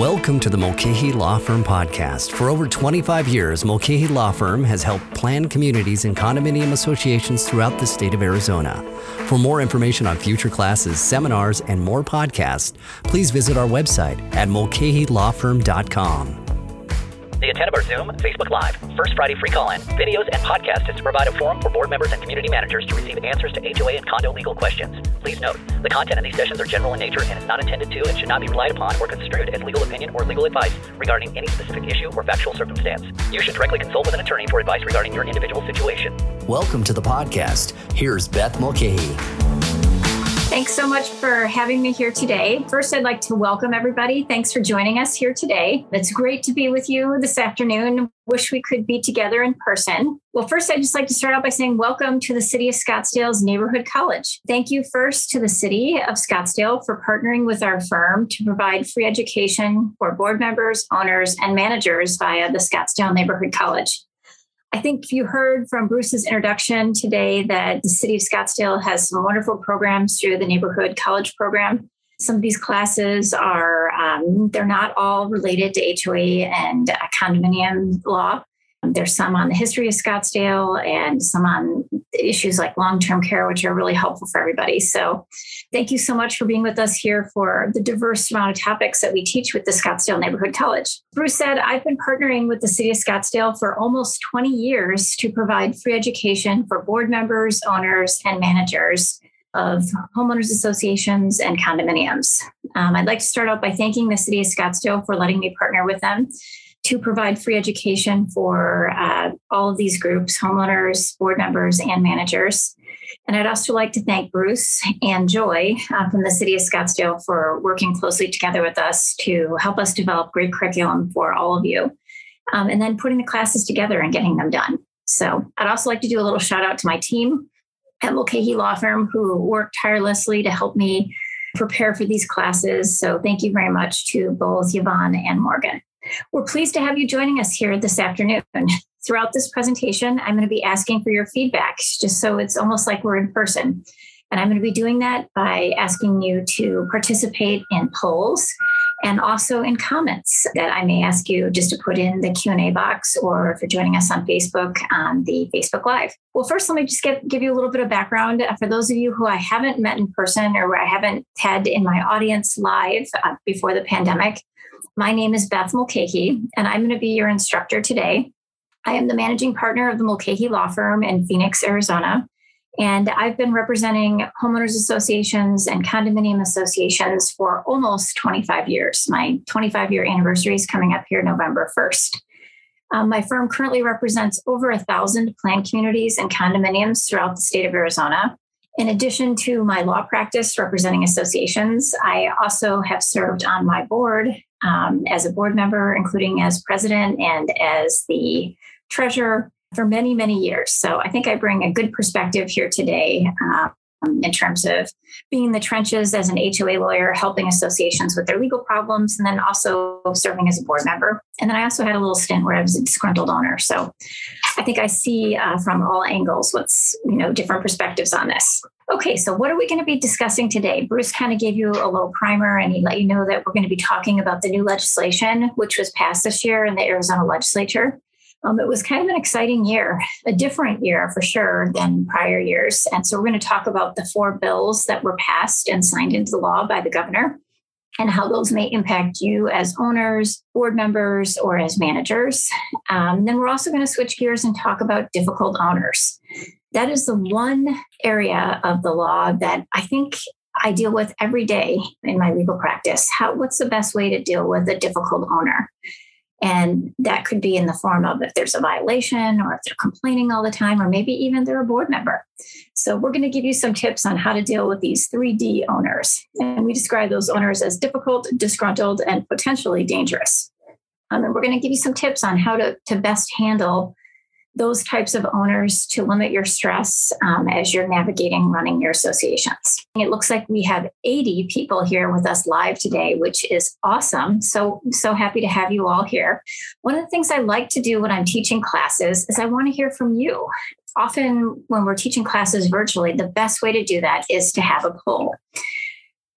Welcome to the Mulcahy Law Firm podcast. For over 25 years, Mulcahy Law Firm has helped plan communities and condominium associations throughout the state of Arizona. For more information on future classes, seminars, and more podcasts, please visit our website at mulcahylawfirm.com. The our Zoom, Facebook Live, First Friday free call-in, videos, and podcast is to provide a forum for board members and community managers to receive answers to HOA and condo legal questions. Please note, the content of these sessions are general in nature and is not intended to and should not be relied upon or construed as legal opinion or legal advice regarding any specific issue or factual circumstance. You should directly consult with an attorney for advice regarding your individual situation. Welcome to the podcast. Here's Beth Mulcahy. Thanks so much for having me here today. First, I'd like to welcome everybody. Thanks for joining us here today. It's great to be with you this afternoon. Wish we could be together in person. Well, first, I'd just like to start out by saying welcome to the City of Scottsdale's Neighborhood College. Thank you first to the City of Scottsdale for partnering with our firm to provide free education for board members, owners, and managers via the Scottsdale Neighborhood College. I think you heard from Bruce's introduction today that the city of Scottsdale has some wonderful programs through the neighborhood college program. Some of these classes are, um, they're not all related to HOA and uh, condominium law. There's some on the history of Scottsdale and some on issues like long term care, which are really helpful for everybody. So, thank you so much for being with us here for the diverse amount of topics that we teach with the Scottsdale Neighborhood College. Bruce said, I've been partnering with the City of Scottsdale for almost 20 years to provide free education for board members, owners, and managers of homeowners associations and condominiums. Um, I'd like to start out by thanking the City of Scottsdale for letting me partner with them to provide free education for uh, all of these groups homeowners, board members, and managers. And I'd also like to thank Bruce and Joy uh, from the City of Scottsdale for working closely together with us to help us develop great curriculum for all of you. Um, and then putting the classes together and getting them done. So I'd also like to do a little shout out to my team at Mulcahy Law Firm who worked tirelessly to help me prepare for these classes. So thank you very much to both Yvonne and Morgan. We're pleased to have you joining us here this afternoon. Throughout this presentation, I'm going to be asking for your feedback, just so it's almost like we're in person. And I'm going to be doing that by asking you to participate in polls and also in comments that I may ask you just to put in the Q&A box or if you're joining us on Facebook on the Facebook Live. Well, first, let me just get, give you a little bit of background. For those of you who I haven't met in person or I haven't had in my audience live uh, before the pandemic, my name is Beth Mulcahy, and I'm going to be your instructor today. I am the managing partner of the Mulcahy Law Firm in Phoenix, Arizona. And I've been representing homeowners associations and condominium associations for almost 25 years. My 25 year anniversary is coming up here November 1st. Um, my firm currently represents over a thousand planned communities and condominiums throughout the state of Arizona. In addition to my law practice representing associations, I also have served on my board um, as a board member, including as president and as the treasurer for many, many years. So I think I bring a good perspective here today um, in terms of being in the trenches as an HOA lawyer, helping associations with their legal problems, and then also serving as a board member. And then I also had a little stint where I was a disgruntled owner. So I think I see uh, from all angles what's, you know, different perspectives on this. Okay, so what are we going to be discussing today? Bruce kind of gave you a little primer and he let you know that we're going to be talking about the new legislation, which was passed this year in the Arizona legislature. Um, it was kind of an exciting year, a different year for sure than prior years. And so we're going to talk about the four bills that were passed and signed into law by the governor and how those may impact you as owners, board members, or as managers. Um, then we're also going to switch gears and talk about difficult owners. That is the one area of the law that I think I deal with every day in my legal practice. How, what's the best way to deal with a difficult owner? And that could be in the form of if there's a violation or if they're complaining all the time, or maybe even they're a board member. So, we're going to give you some tips on how to deal with these 3D owners. And we describe those owners as difficult, disgruntled, and potentially dangerous. Um, and we're going to give you some tips on how to, to best handle those types of owners to limit your stress um, as you're navigating running your associations. It looks like we have 80 people here with us live today, which is awesome. So, so happy to have you all here. One of the things I like to do when I'm teaching classes is I want to hear from you. Often, when we're teaching classes virtually, the best way to do that is to have a poll.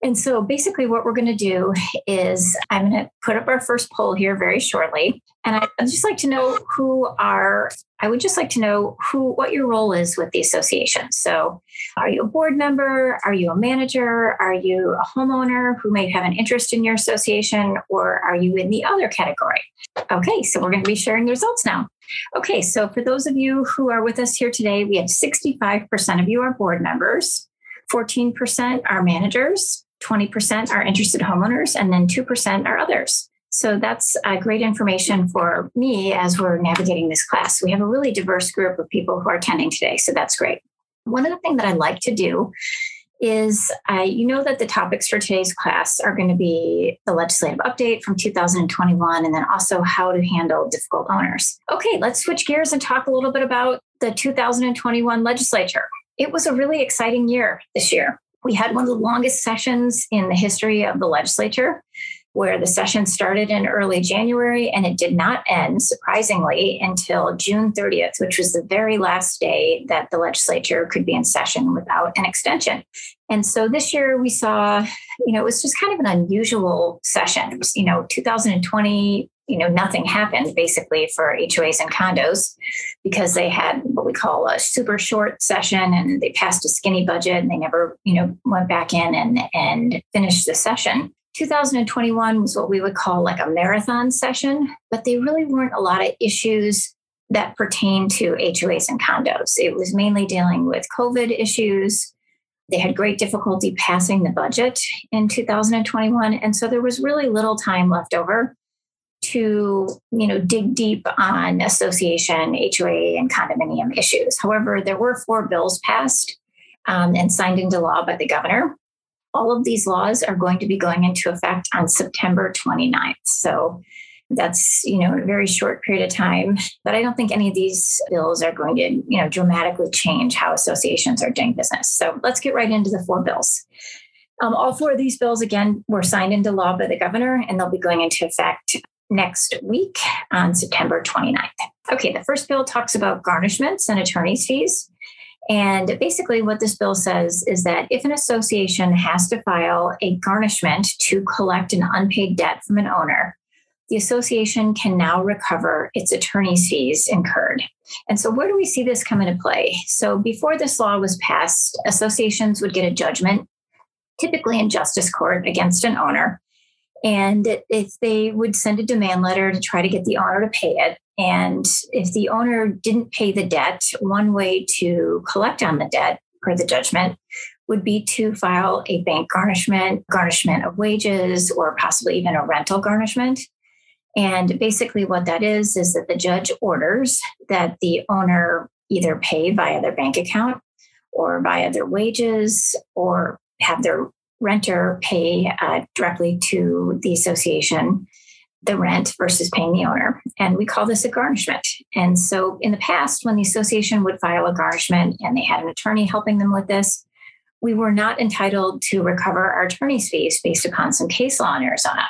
And so basically, what we're going to do is I'm going to put up our first poll here very shortly. And I'd just like to know who are, I would just like to know who, what your role is with the association. So are you a board member? Are you a manager? Are you a homeowner who may have an interest in your association? Or are you in the other category? Okay, so we're going to be sharing the results now. Okay, so for those of you who are with us here today, we have 65% of you are board members, 14% are managers, 20% are interested homeowners, and then 2% are others. So that's uh, great information for me as we're navigating this class. We have a really diverse group of people who are attending today, so that's great. One of the things that I like to do is uh, you know that the topics for today's class are going to be the legislative update from 2021 and then also how to handle difficult owners. Okay, let's switch gears and talk a little bit about the 2021 legislature. It was a really exciting year this year. We had one of the longest sessions in the history of the legislature, where the session started in early January and it did not end, surprisingly, until June 30th, which was the very last day that the legislature could be in session without an extension. And so this year we saw, you know, it was just kind of an unusual session. It was, you know, 2020 you know, nothing happened basically for HOAs and condos because they had what we call a super short session and they passed a skinny budget and they never, you know, went back in and, and finished the session. 2021 was what we would call like a marathon session, but they really weren't a lot of issues that pertain to HOAs and condos. It was mainly dealing with COVID issues. They had great difficulty passing the budget in 2021. And so there was really little time left over to you know dig deep on association hoa and condominium issues. However there were four bills passed um, and signed into law by the governor. All of these laws are going to be going into effect on september 29th so that's you know a very short period of time but i don't think any of these bills are going to you know dramatically change how associations are doing business. So let's get right into the four bills. Um, all four of these bills, again, were signed into law by the governor, and they'll be going into effect next week on September 29th. Okay, the first bill talks about garnishments and attorney's fees. And basically, what this bill says is that if an association has to file a garnishment to collect an unpaid debt from an owner, the association can now recover its attorney's fees incurred. And so, where do we see this come into play? So, before this law was passed, associations would get a judgment, typically in justice court, against an owner. And if they would send a demand letter to try to get the owner to pay it, and if the owner didn't pay the debt, one way to collect on the debt per the judgment would be to file a bank garnishment, garnishment of wages, or possibly even a rental garnishment. And basically, what that is, is that the judge orders that the owner either pay via their bank account or via their wages or have their renter pay uh, directly to the association the rent versus paying the owner. And we call this a garnishment. And so in the past, when the association would file a garnishment and they had an attorney helping them with this, we were not entitled to recover our attorney's fees based upon some case law in Arizona.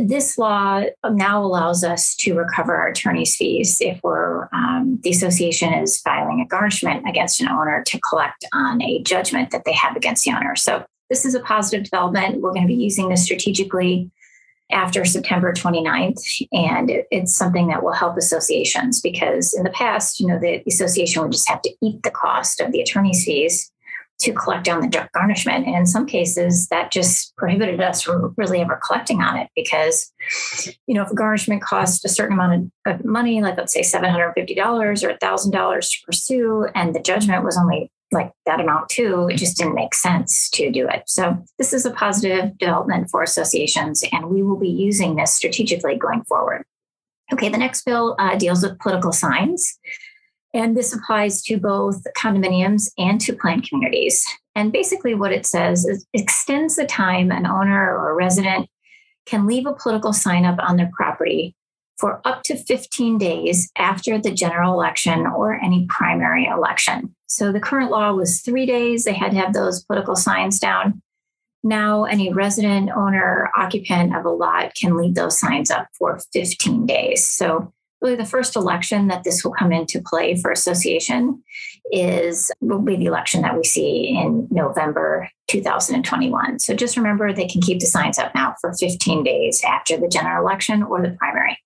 This law now allows us to recover our attorney's fees if we're um, the association is filing a garnishment against an owner to collect on a judgment that they have against the owner. So this is a positive development. We're going to be using this strategically after September 29th. And it's something that will help associations because in the past, you know, the association would just have to eat the cost of the attorney's fees to collect on the garnishment. And in some cases, that just prohibited us from really ever collecting on it because, you know, if a garnishment costs a certain amount of, of money, like let's say $750 or $1,000 to pursue, and the judgment was only like that amount too. It just didn't make sense to do it. So this is a positive development for associations, and we will be using this strategically going forward. Okay, the next bill uh, deals with political signs. And this applies to both condominiums and to planned communities. And basically, what it says is extends the time an owner or a resident can leave a political sign up on their property for up to 15 days after the general election or any primary election. So the current law was three days, they had to have those political signs down. Now, any resident, owner, occupant of a lot can leave those signs up for 15 days. So really the first election that this will come into play for association is will be the election that we see in November 2021. So just remember they can keep the signs up now for 15 days after the general election or the primary.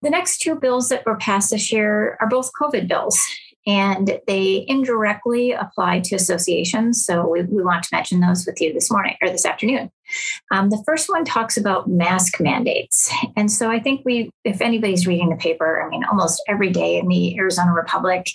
The next two bills that were passed this year are both COVID bills and they indirectly apply to associations. So we, we, want to mention those with you this morning or this afternoon. Um, the first one talks about mask mandates. And so I think we, if anybody's reading the paper, I mean, almost every day in the Arizona Republic,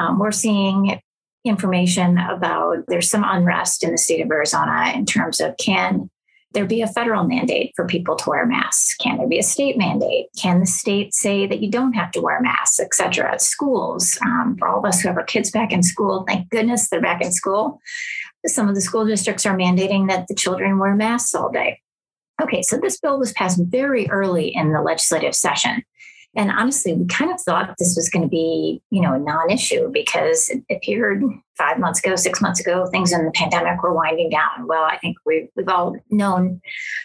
um, we're seeing information about there's some unrest in the state of Arizona in terms of can there be a federal mandate for people to wear masks? Can there be a state mandate? Can the state say that you don't have to wear masks, et cetera, at schools? Um, for all of us who have our kids back in school, thank goodness they're back in school. Some of the school districts are mandating that the children wear masks all day. Okay, so this bill was passed very early in the legislative session. And honestly, we kind of thought this was going to be, you know, a non-issue because it appeared five months ago, six months ago, things in the pandemic were winding down. Well, I think we've, we've all known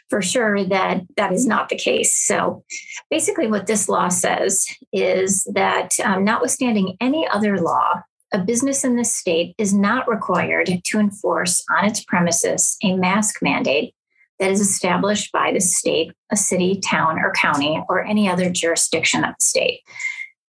for sure that that is not the case. So basically, what this law says is that um, notwithstanding any other law, a business in this state is not required to enforce on its premises a mask mandate that is established by the state, a city, town, or county, or any other jurisdiction of the state.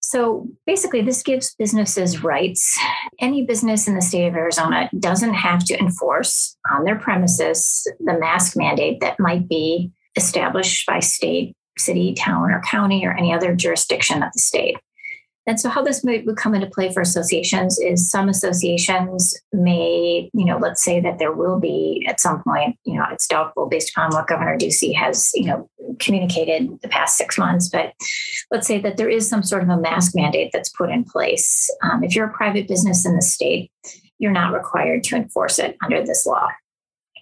So basically, this gives businesses rights. Any business in the state of Arizona doesn't have to enforce on their premises the mask mandate that might be established by state, city, town, or county, or any other jurisdiction of the state. And so, how this would come into play for associations is some associations may, you know, let's say that there will be at some point, you know, it's doubtful based upon what Governor Ducey has, you know, communicated the past six months, but let's say that there is some sort of a mask mandate that's put in place. Um, if you're a private business in the state, you're not required to enforce it under this law.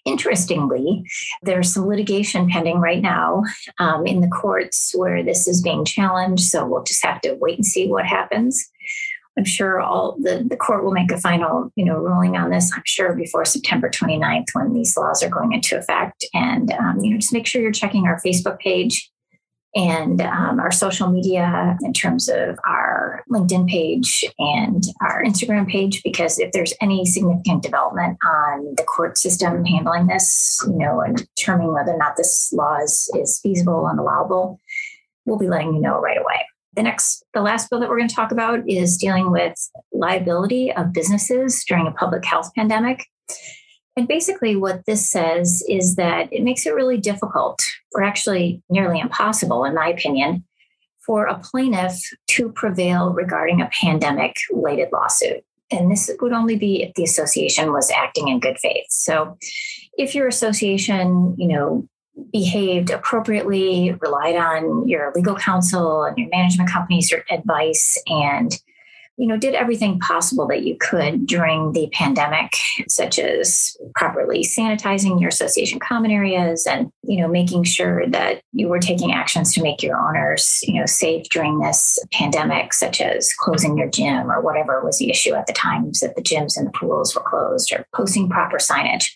Interestingly, there's some litigation pending right now um, in the courts where this is being challenged. So we'll just have to wait and see what happens. I'm sure all the, the court will make a final, you know, ruling on this. I'm sure before September 29th when these laws are going into effect. And um, you know, just make sure you're checking our Facebook page and um, our social media in terms of our LinkedIn page and our Instagram page, because if there's any significant development on the court system handling this, you know, and determining whether or not this law is, is feasible and allowable, we'll be letting you know right away. The next, the last bill that we're going to talk about is dealing with liability of businesses during a public health pandemic. And basically, what this says is that it makes it really difficult, or actually nearly impossible, in my opinion, for a plaintiff to prevail regarding a pandemic related lawsuit. And this would only be if the association was acting in good faith. So, if your association, you know, behaved appropriately, relied on your legal counsel and your management company's advice, and you know, did everything possible that you could during the pandemic, such as properly sanitizing your association common areas and, you know, making sure that you were taking actions to make your owners, you know, safe during this pandemic, such as closing your gym or whatever was the issue at the times that the gyms and the pools were closed or posting proper signage.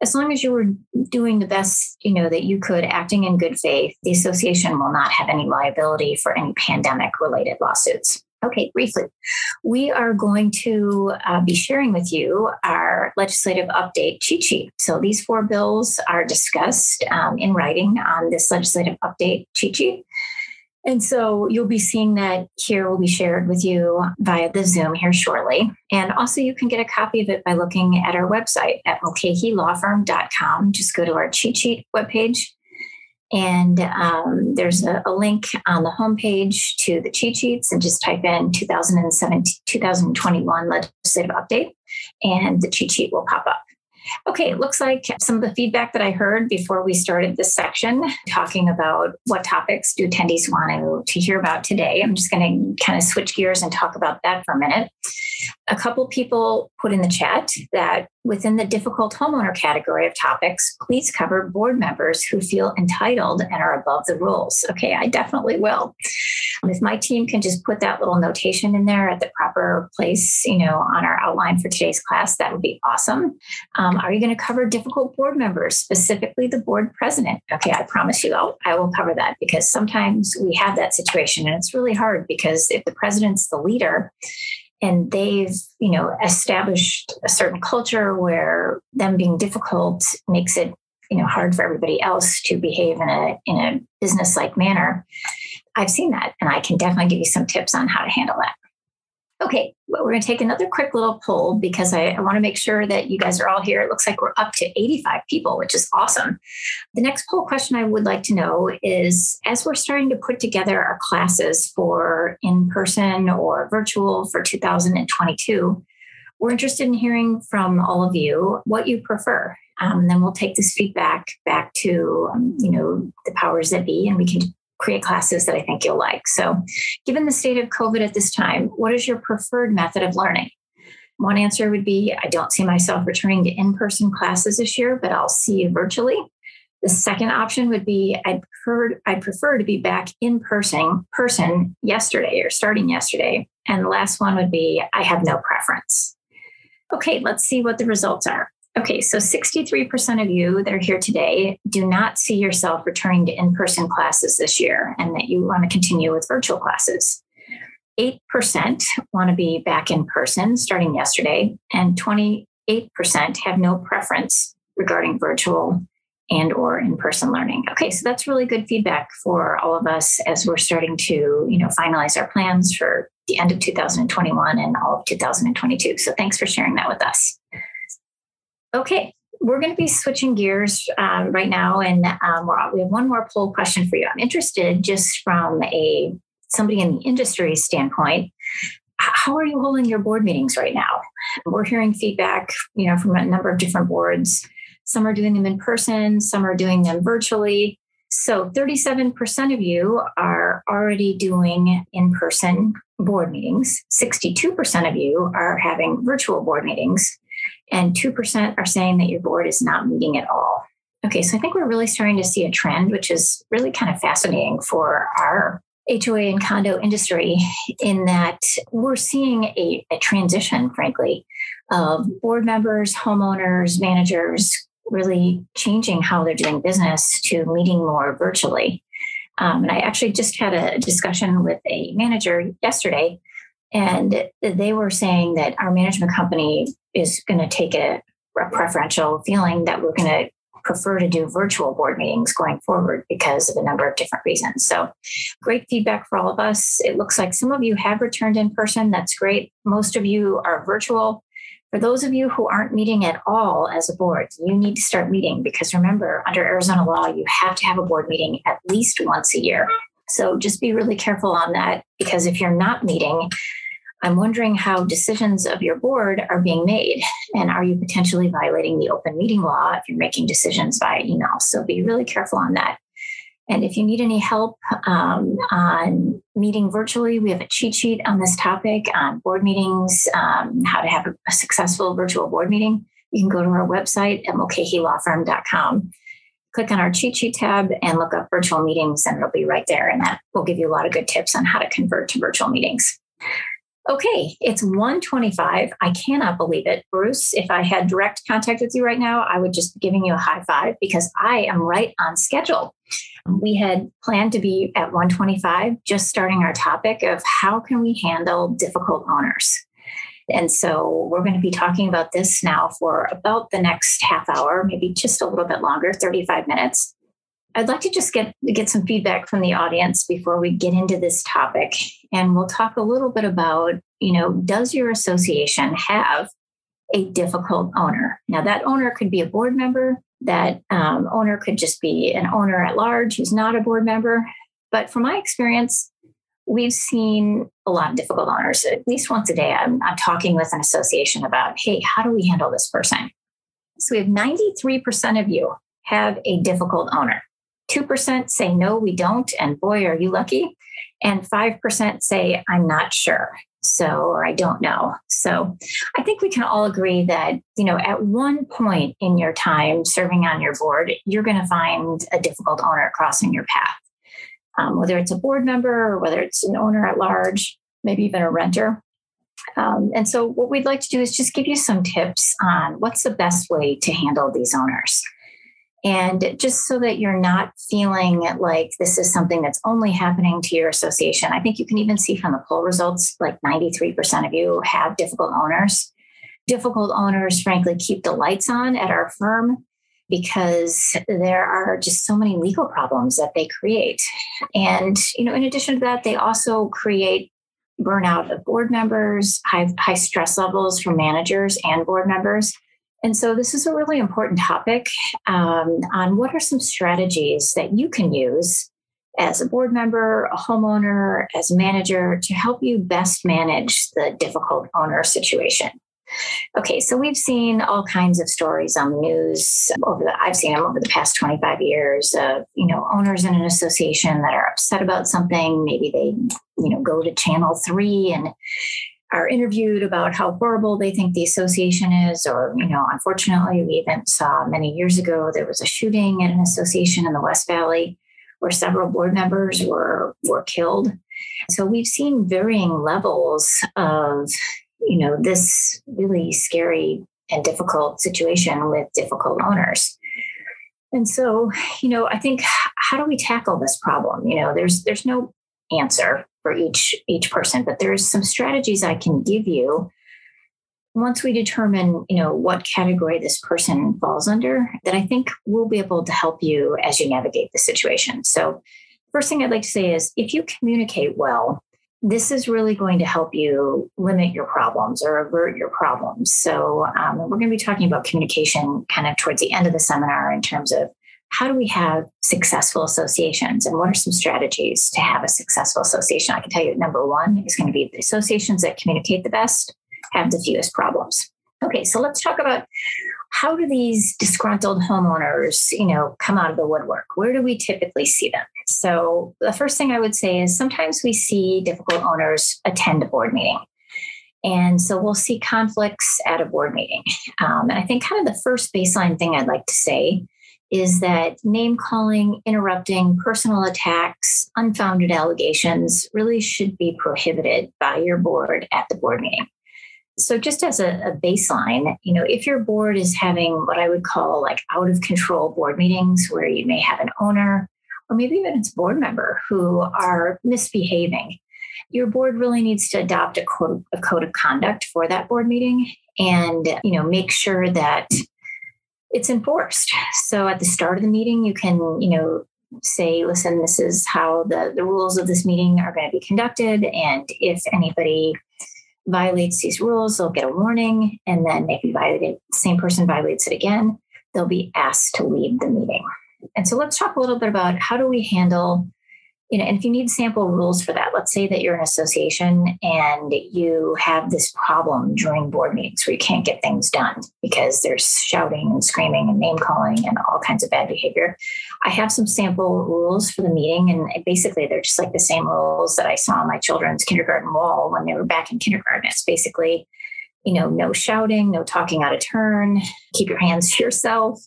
As long as you were doing the best, you know, that you could, acting in good faith, the association will not have any liability for any pandemic related lawsuits. Okay, briefly, we are going to uh, be sharing with you our legislative update cheat sheet. So these four bills are discussed um, in writing on this legislative update cheat sheet. And so you'll be seeing that here will be shared with you via the Zoom here shortly. And also, you can get a copy of it by looking at our website at mulcahylawfirm.com. Just go to our cheat sheet webpage and um, there's a, a, link on the homepage to the cheat sheets and just type in 2017, 2021 legislative update and the cheat sheet will pop up. Okay, it looks like some of the feedback that I heard before we started this section, talking about what topics do attendees want to, to hear about today. I'm just going to kind of switch gears and talk about that for a minute. A couple people put in the chat that within the difficult homeowner category of topics, please cover board members who feel entitled and are above the rules. Okay, I definitely will. If my team can just put that little notation in there at the proper place, you know, on our outline for today's class, that would be awesome. Um, are you going to cover difficult board members, specifically the board president? Okay, I promise you, I'll, I will cover that because sometimes we have that situation and it's really hard because if the president's the leader, and they've you know established a certain culture where them being difficult makes it you know hard for everybody else to behave in a in a business like manner. I've seen that and i can definitely give you some tips on how to handle that Okay, well, we're going to take another quick little poll because I, I want to make sure that you guys are all here. It looks like we're up to 85 people, which is awesome. The next poll question I would like to know is as we're starting to put together our classes for in person or virtual for 2022, we're interested in hearing from all of you what you prefer. Um, and then we'll take this feedback back to um, you know the powers that be, and we can create classes that I think you'll like. So, given the state of COVID at this time, what is your preferred method of learning? One answer would be I don't see myself returning to in person classes this year, but I'll see you virtually. The second option would be I'd prefer, I'd prefer to be back in person, person yesterday or starting yesterday. And the last one would be I have no preference. Okay, let's see what the results are. Okay, so 63% of you that are here today do not see yourself returning to in person classes this year and that you want to continue with virtual classes. 8% want to be back in person starting yesterday, and 28% have no preference regarding virtual and or in-person learning. Okay, so that's really good feedback for all of us as we're starting to, you know, finalize our plans for the end of 2021 and all of 2022. So thanks for sharing that with us. Okay, we're going to be switching gears um, right now, and um, we have one more poll question for you. I'm interested, just from a somebody in the industry standpoint, how are you holding your board meetings right now? We're hearing feedback, you know, from a number of different boards. Some are doing them in person, some are doing them virtually. So 37% of you are already doing in person board meetings. 62% of you are having virtual board meetings and 2% are saying that your board is not meeting at all. Okay, so I think we're really starting to see a trend, which is really kind of fascinating for our HOA and condo industry, in that we're seeing a, a transition, frankly, of board members, homeowners, managers really changing how they're doing business to meeting more virtually. Um, and I actually just had a discussion with a manager yesterday and they were saying that our management company is going to take a, a preferential feeling that we're going to prefer to do virtual board meetings going forward because of a number of different reasons. So, great feedback for all of us. It looks like some of you have returned in person. That's great. Most of you are virtual. For those of you who aren't meeting at all as a board, you need to start meeting because remember, under Arizona law, you have to have a board meeting at least once a year. So, just be really careful on that because if you're not meeting, I'm wondering how decisions of your board are being made. And are you potentially violating the open meeting law if you're making decisions via email? So be really careful on that. And if you need any help um, on meeting virtually, we have a cheat sheet on this topic on board meetings, um, how to have a, successful virtual board meeting. You can go to our website at mulcahylawfirm.com, click on our cheat sheet tab, and look up virtual meetings, and it'll be right there. And that will give you a lot of good tips on how to convert to virtual meetings. Okay, it's 125. I cannot believe it. Bruce, if I had direct contact with you right now, I would just be giving you a high five because I am right on schedule. We had planned to be at 125, just starting our topic of how can we handle difficult owners. And so we're going to be talking about this now for about the next half hour, maybe just a little bit longer, 35 minutes. I'd like to just get get some feedback from the audience before we get into this topic, and we'll talk a little bit about, you know, does your association have a difficult owner? Now, that owner could be a board member. That um, owner could just be an owner at large who's not a board member. But from my experience, we've seen a lot of difficult owners. At least once a day, I'm, I'm talking with an association about, hey, how do we handle this person? So we have 93% of you have a difficult owner. 2% say, no, we don't. And boy, are you lucky. And 5% say, I'm not sure. So, or I don't know. So, I think we can all agree that, you know, at one point in your time serving on your board, you're going to find a difficult owner crossing your path. um, whether it's a board member or whether it's an owner at large, maybe even a renter. Um, and so, what we'd like to do is just give you some tips on what's the best way to handle these owners. And just so that you're not feeling like this is something that's only happening to your association, I think you can even see from the poll results like 93% of you have difficult owners. Difficult owners, frankly, keep the lights on at our firm because there are just so many legal problems that they create. And, you know, in addition to that, they also create burnout of board members, high, high stress levels for managers and board members. And so, this is a really important topic um, on what are some strategies that you can use as a board member, a homeowner, as a manager to help you best manage the difficult owner situation. Okay, so we've seen all kinds of stories on the news over the I've seen them over the past 25 years of, you know, owners in an association that are upset about something. Maybe they, you know, go to channel three and are interviewed about how horrible they think the association is, or, you know, unfortunately, we even saw many years ago there was a shooting at an association in the West Valley where several board members were were killed. So we've seen varying levels of, you know, this really scary and difficult situation with difficult owners. And so, you know, I think how do we tackle this problem? You know, there's there's no answer for each each person but there's some strategies i can give you. Once we determine you know what category this person falls under then i think we'll be able to help you as you navigate the situation. So first thing i'd like to say is if you communicate well this is really going to help you limit your problems or avert your problems. So um, we're going to be talking about communication kind of towards the end of the seminar in terms of how do we have successful associations and what are some strategies to have a successful association? I can tell you number one is going to be the associations that communicate the best have the fewest problems. Okay, so let's talk about how do these disgruntled homeowners, you know, come out of the woodwork? Where do we typically see them? So the first thing I would say is sometimes we see difficult owners attend a board meeting. And so we'll see conflicts at a board meeting. Um, and I think kind of the first baseline thing I'd like to say is that name calling, interrupting, personal attacks, unfounded allegations really should be prohibited by your board at the board meeting. So, just as a, a, baseline, you know, if your board is having what I would call like out of control board meetings where you may have an owner or maybe even it's board member who are misbehaving, your board really needs to adopt a code, a code of conduct for that board meeting and, you know, make sure that it's enforced. So at the start of the meeting, you can, you know, say, listen, this is how the, the rules of this meeting are going to be conducted. And if anybody violates these rules, they'll get a warning. And then if you violate it, the same person violates it again, they'll be asked to leave the meeting. And so let's talk a little bit about how do we handle you know, and if you need sample rules for that, let's say that you're an association and you have this problem during board meetings where you can't get things done because there's shouting and screaming and name calling and all kinds of bad behavior. I have some sample rules for the meeting, and basically they're just like the same rules that I saw on my children's kindergarten wall when they were back in kindergarten. It's basically, you know, no shouting, no talking out of turn, keep your hands to yourself,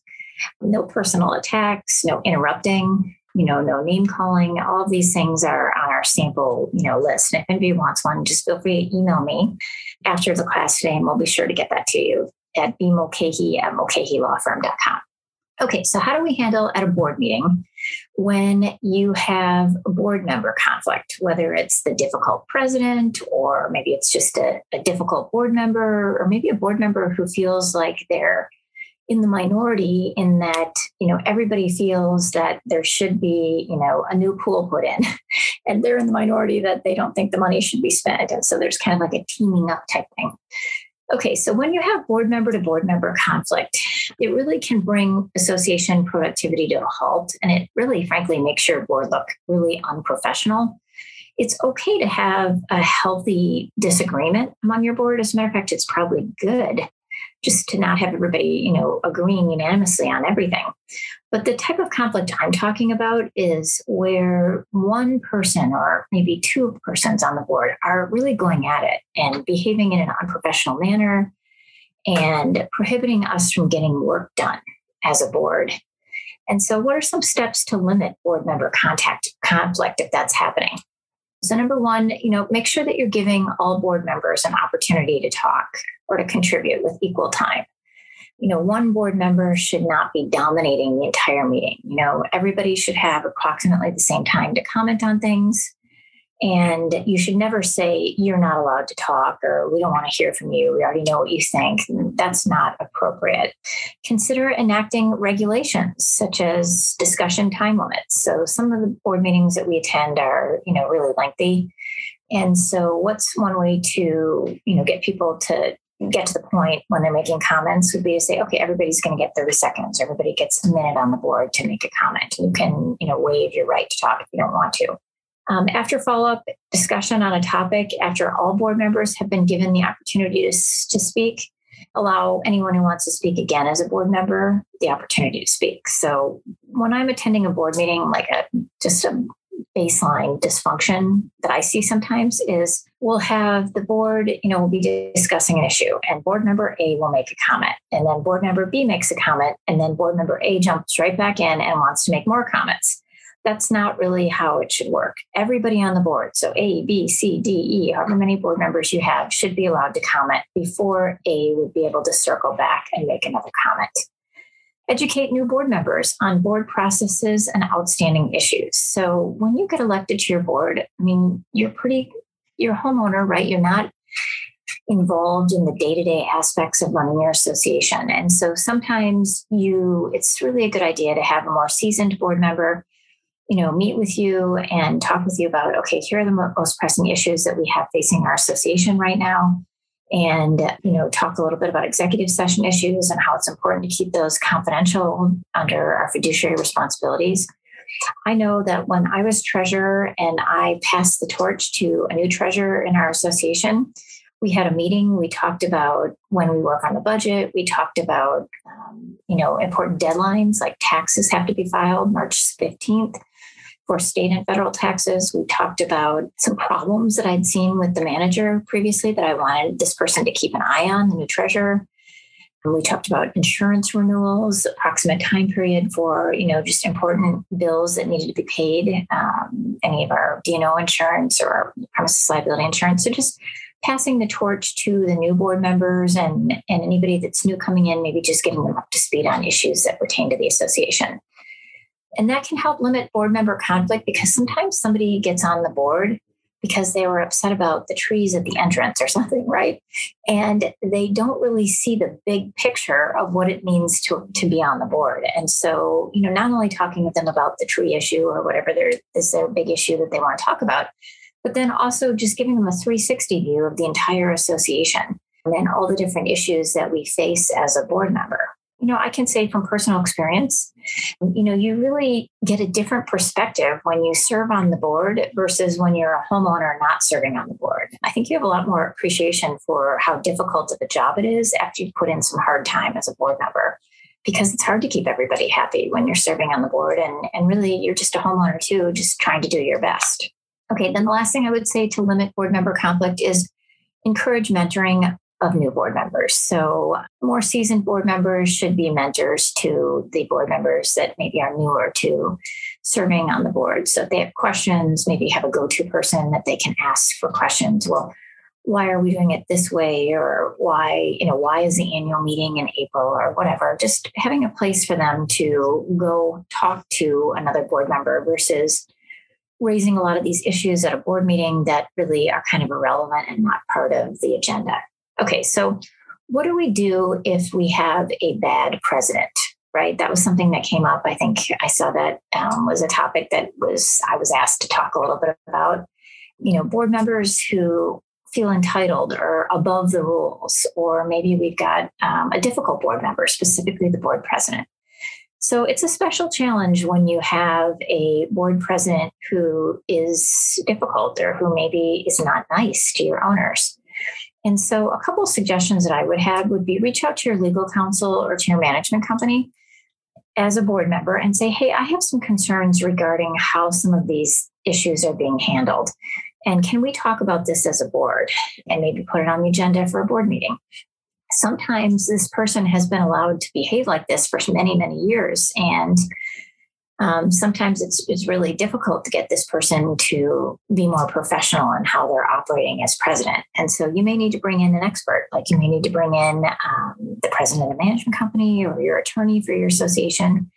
no personal attacks, no interrupting you know, no name calling. All of these things are on our sample, you know, list. And if anybody wants one, just feel free to email me after the class today, and we'll be sure to get that to you at bmulcahy at mulcahylawfirm.com. Okay, so how do we handle at a board meeting when you have a board member conflict, whether it's the difficult president, or maybe it's just a, a difficult board member, or maybe a board member who feels like they're in the minority in that you know everybody feels that there should be you know a new pool put in. And they're in the minority that they don't think the money should be spent. And so there's kind of like a teaming up type thing. Okay so when you have board member to board member conflict it really can bring association productivity to a halt. And it really frankly makes your board look really unprofessional. It's okay to have a healthy disagreement among your board. As a matter of fact, it's probably good just to not have everybody, you know, agreeing unanimously on everything. But the type of conflict I'm talking about is where one person or maybe two persons on the board are really going at it and behaving in an unprofessional manner and prohibiting us from getting work done as a board. And so, what are some steps to limit board member contact conflict if that's happening? So, number one, you know, make sure that you're giving all board members an opportunity to talk or to contribute with equal time. You know, one board member should not be dominating the entire meeting. You know, everybody should have approximately the same time to comment on things. And you should never say, you're not allowed to talk or we don't want to hear from you. We already know what you think. That's not appropriate. Consider enacting regulations such as discussion time limits. So some of the board meetings that we attend are, you know, really lengthy. And so what's one way to, you know, get people to get to the point when they're making comments would be to say, okay, everybody's going to get 30 seconds. Everybody gets a minute on the board to make a comment. You can, you know, waive your right to talk if you don't want to. Um, after follow up discussion on a topic, after all board members have been given the opportunity to, to speak, allow anyone who wants to speak again as a board member the opportunity to speak. So when I'm attending a board meeting, like a just a baseline dysfunction that I see sometimes is we'll have the board, you know, we'll be discussing an issue and board member A will make a comment and then board member B makes a comment and then board member A jumps right back in and wants to make more comments that's not really how it should work. Everybody on the board, so A, B, C, D, E, however many board members you have, should be allowed to comment before A would be able to circle back and make another comment. Educate new board members on board processes and outstanding issues. So when you get elected to your board, I mean, you're pretty, you're a homeowner, right? You're not involved in the day-to-day aspects of running your association. And so sometimes you it's really a good idea to have a more seasoned board member you know, meet with you and talk with you about, okay, here are the most pressing issues that we have facing our association right now. And, you know, talk a little bit about executive session issues and how it's important to keep those confidential under our fiduciary responsibilities. I know that when I was treasurer and I passed the torch to a new treasurer in our association, we had a meeting. We talked about when we work on the budget. We talked about, um, you know, important deadlines like taxes have to be filed March 15th for state and federal taxes. We talked about some problems that I'd seen with the manager previously that I wanted this person to keep an eye on, the new treasurer. We talked about insurance renewals, approximate time period for, you know, just important bills that needed to be paid, um, any of our D&O insurance or our premises liability insurance. So just passing the torch to the new board members and, and anybody that's new coming in, maybe just getting them up to speed on issues that pertain to the association. And that can help limit board member conflict because sometimes somebody gets on the board because they were upset about the trees at the entrance or something, right? And they don't really see the big picture of what it means to, to be on the board. And so, you know, not only talking with them about the tree issue or whatever there is their big issue that they want to talk about, but then also just giving them a 360 view of the entire association and all the different issues that we face as a board member you know, I can say from personal experience, you know, you really get a different perspective when you serve on the board versus when you're a homeowner not serving on the board. I think you have a lot more appreciation for how difficult of a job it is after you put in some hard time as a board member because it's hard to keep everybody happy when you're serving on the board and, and really you're just a homeowner too, just trying to do your best. Okay, then the last thing I would say to limit board member conflict is encourage mentoring of new board members. So, more seasoned board members should be mentors to the board members that maybe are newer to serving on the board. So, if they have questions, maybe have a go to person that they can ask for questions. Well, why are we doing it this way? Or why, you know, why is the annual meeting in April or whatever? Just having a place for them to go talk to another board member versus raising a lot of these issues at a board meeting that really are kind of irrelevant and not part of the agenda. Okay, so what do we do if we have a bad president? Right, that was something that came up. I think I saw that um, was a topic that was I was asked to talk a little bit about. You know, board members who feel entitled or above the rules, or maybe we've got um, a difficult board member, specifically the board president. So it's a special challenge when you have a board president who is difficult or who maybe is not nice to your owners. And so, a couple of suggestions that I would have would be reach out to your legal counsel or to your management company as a board member and say, Hey, I have some concerns regarding how some of these issues are being handled. And can we talk about this as a board and maybe put it on the agenda for a board meeting? sometimes this person has been allowed to behave like this for many, many years. And um, sometimes it's, it's really difficult to get this person to be more professional in how they're operating as president. And so you may need to bring in an expert, like you may need to bring in um, the president of management company or your attorney for your association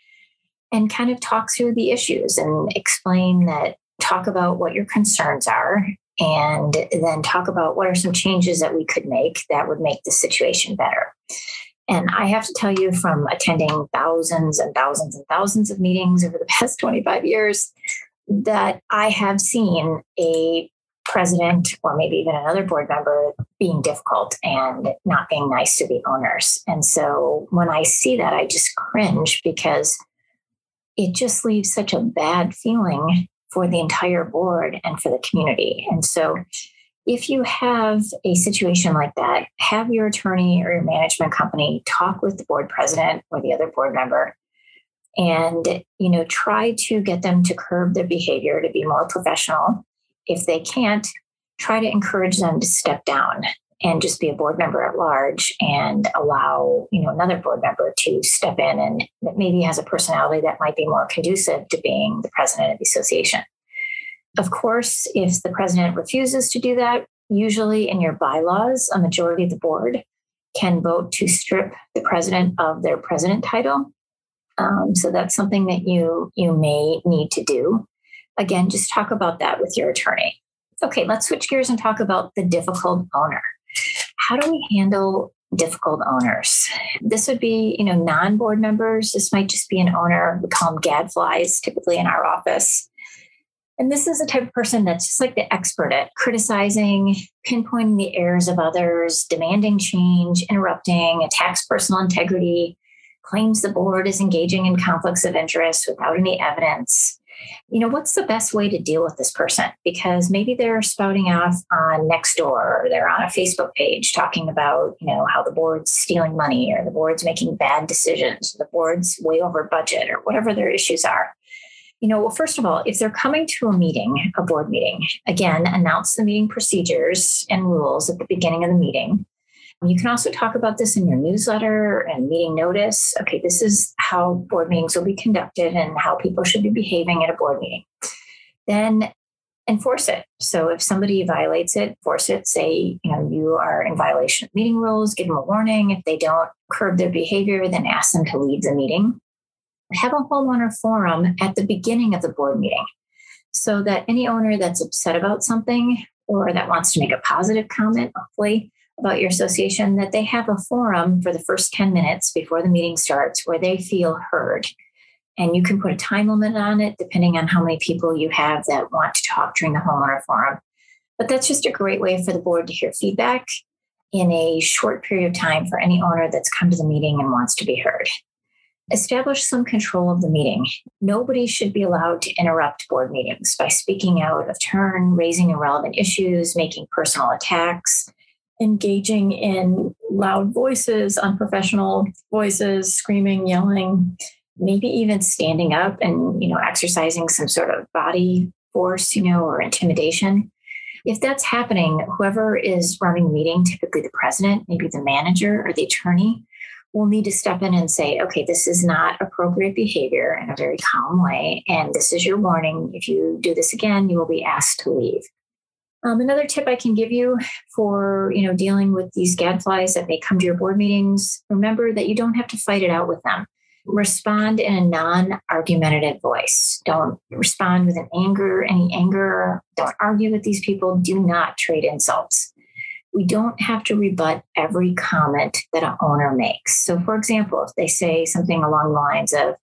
and kind of talk through the issues and explain that, talk about what your concerns are and then talk about what are some changes that we could make that would make the situation better. And I have to tell you from attending thousands and thousands and thousands of meetings over the past 25 years that I have seen a president or maybe even another board member being difficult and not being nice to the owners. And so when I see that, I just cringe because it just leaves such a bad feeling for the entire board and for the community. And so, if you have a situation like that, have your attorney or your management company talk with the board president or the other board member and you know try to get them to curb their behavior to be more professional. If they can't try to encourage them to step down and just be a board member at large and allow you know another board member to step in and that maybe has a personality that might be more conducive to being the president of the association of course if the president refuses to do that usually in your bylaws a majority of the board can vote to strip the president of their president title um, so that's something that you you may need to do again just talk about that with your attorney okay let's switch gears and talk about the difficult owner how do we handle difficult owners? This would be, you know, non-board members. This might just be an owner. We call them gadflies typically in our office. And this is a type of person that's just like the expert at criticizing, pinpointing the errors of others, demanding change, interrupting, attacks personal integrity, claims the board is engaging in conflicts of interest without any evidence, you know, what's the best way to deal with this person? Because maybe they're spouting off on Nextdoor or they're on a Facebook page talking about, you know, how the board's stealing money or the board's making bad decisions, the board's way over budget or whatever their issues are. You know, well, first of all, if they're coming to a meeting, a board meeting, again, announce the meeting procedures and rules at the beginning of the meeting. You can also talk about this in your newsletter and meeting notice. Okay, this is how board meetings will be conducted and how people should be behaving at a board meeting. Then enforce it. So if somebody violates it, force it. Say, you know, you are in violation of meeting rules, give them a warning. If they don't curb their behavior, then ask them to leave the meeting. Have a homeowner forum at the beginning of the board meeting so that any owner that's upset about something or that wants to make a positive comment, hopefully, about your association that they have a forum for the first 10 minutes before the meeting starts where they feel heard. And you can put a time limit on it depending on how many people you have that want to talk during the homeowner forum. But that's just a great way for the board to hear feedback in a short period of time for any owner that's come to the meeting and wants to be heard. Establish some control of the meeting. Nobody should be allowed to interrupt board meetings by speaking out of turn, raising irrelevant issues, making personal attacks, engaging in loud voices, unprofessional voices, screaming, yelling, maybe even standing up and, you know, exercising some sort of body force, you know, or intimidation. If that's happening, whoever is running the meeting, typically the president, maybe the manager or the attorney, will need to step in and say, okay, this is not appropriate behavior in a very calm way. And this is your warning. If you do this again, you will be asked to leave. Um, another tip I can give you for you know dealing with these gadflies that may come to your board meetings: remember that you don't have to fight it out with them. Respond in a non-argumentative voice. Don't respond with an anger, any anger. Don't argue with these people. Do not trade insults. We don't have to rebut every comment that an owner makes. So, for example, if they say something along the lines of,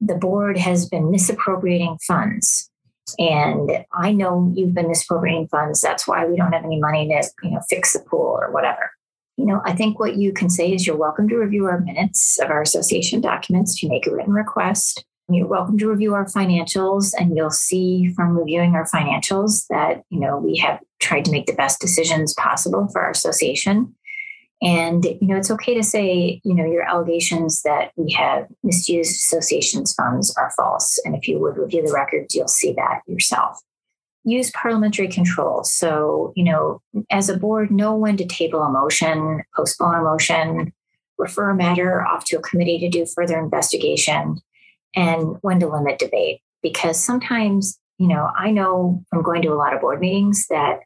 "The board has been misappropriating funds," and I know you've been misappropriating funds. That's why we don't have any money to, you know, fix the pool or whatever. You know, I think what you can say is you're welcome to review our minutes of our association documents to make a written request. You're welcome to review our financials, and you'll see from reviewing our financials that, you know, we have tried to make the best decisions possible for our association. And, you know, it's okay to say, you know, your allegations that we have misused associations funds are false. And if you would review the records, you'll see that yourself. use parliamentary control. So, you know, as a board, know when to table a motion, postpone a motion, refer a matter off to a committee to do further investigation, and when to limit debate. Because sometimes, you know, I know from going to a lot of board meetings that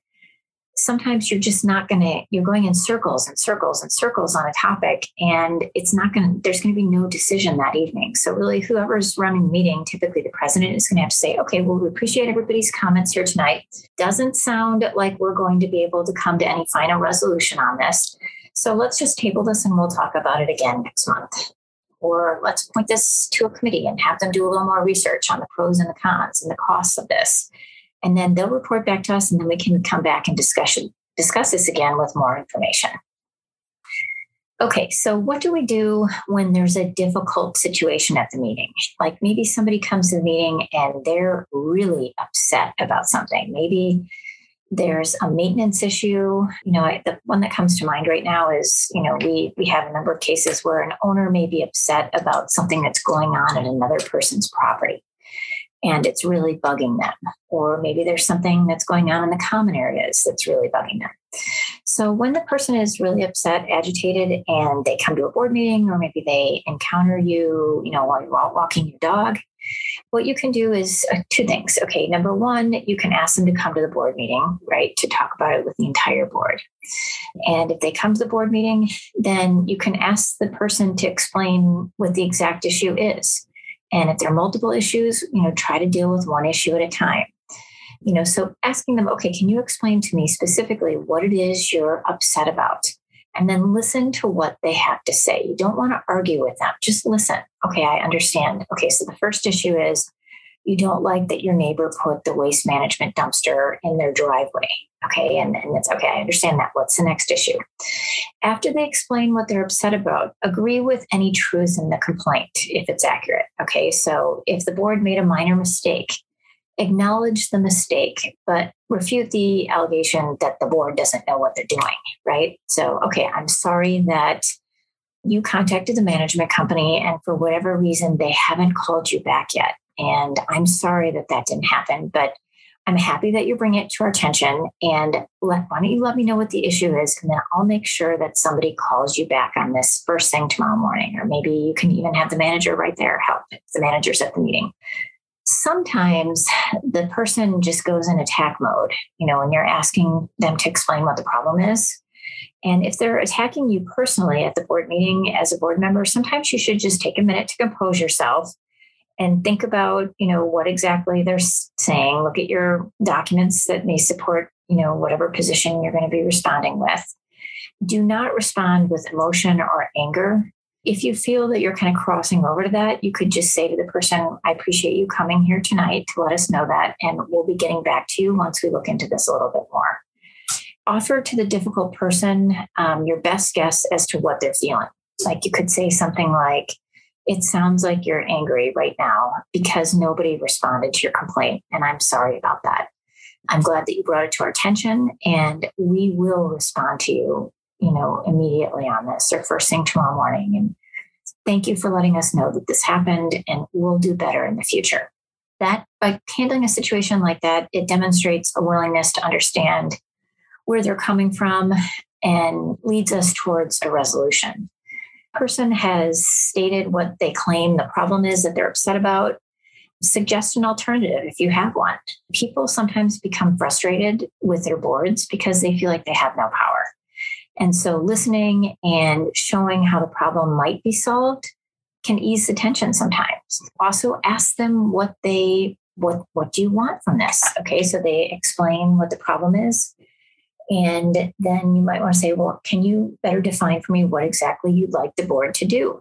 sometimes you're just not going to you're going in circles and circles and circles on a topic and it's not going to there's going to be no decision that evening. So really whoever's running the meeting typically the president is going to have to say okay well we appreciate everybody's comments here tonight. Doesn't sound like we're going to be able to come to any final resolution on this. So let's just table this and we'll talk about it again next month or let's point this to a committee and have them do a little more research on the pros and the cons and the costs of this and then they'll report back to us and then we can come back and discuss, discuss this again with more information. Okay, so what do we do when there's a difficult situation at the meeting? Like maybe somebody comes to the meeting and they're really upset about something. Maybe there's a maintenance issue. You know, the one that comes to mind right now is, you know, we we have a number of cases where an owner may be upset about something that's going on at another person's property and it's really bugging them. Or maybe there's something that's going on in the common areas that's really bugging them. So when the person is really upset, agitated, and they come to a board meeting, or maybe they encounter you, you know, while you're walking your dog, what you can do is uh, two things. Okay, number one, you can ask them to come to the board meeting, right, to talk about it with the entire board. And if they come to the board meeting, then you can ask the person to explain what the exact issue is. And if there are multiple issues, you know, try to deal with one issue at a time. You know, so asking them, okay, can you explain to me specifically what it is you're upset about? And then listen to what they have to say. You don't want to argue with them, just listen. Okay, I understand. Okay, so the first issue is you don't like that your neighbor put the waste management dumpster in their driveway. Okay, and, and it's okay, I understand that. What's the next issue? After they explain what they're upset about, agree with any truths in the complaint if it's accurate. Okay, so if the board made a minor mistake, acknowledge the mistake, but refute the allegation that the board doesn't know what they're doing, right? So, okay, I'm sorry that you contacted the management company and for whatever reason they haven't called you back yet. And I'm sorry that that didn't happen, but I'm happy that you bring it to our attention. And let, why don't you let me know what the issue is? And then I'll make sure that somebody calls you back on this first thing tomorrow morning. Or maybe you can even have the manager right there help if the manager's at the meeting. Sometimes the person just goes in attack mode, you know, when you're asking them to explain what the problem is. And if they're attacking you personally at the board meeting as a board member, sometimes you should just take a minute to compose yourself and think about you know what exactly they're saying. Look at your documents that may support you know whatever position you're going to be responding with. Do not respond with emotion or anger if you feel that you're kind of crossing over to that you could just say to the person i appreciate you coming here tonight to let us know that and we'll be getting back to you once we look into this a little bit more offer to the difficult person um, your best guess as to what they're feeling like you could say something like it sounds like you're angry right now because nobody responded to your complaint. And I'm sorry about that. I'm glad that you brought it to our attention and we will respond to you, you know, immediately on this or first thing tomorrow morning. And thank you for letting us know that this happened and we'll do better in the future. That by handling a situation like that, it demonstrates a willingness to understand where they're coming from and leads us towards a resolution person has stated what they claim the problem is that they're upset about, suggest an alternative if you have one. People sometimes become frustrated with their boards because they feel like they have no power. And so listening and showing how the problem might be solved can ease the tension sometimes. Also ask them what they what what do you want from this? Okay, so they explain what the problem is and then you might want to say, well, can you better define for me what exactly you'd like the board to do?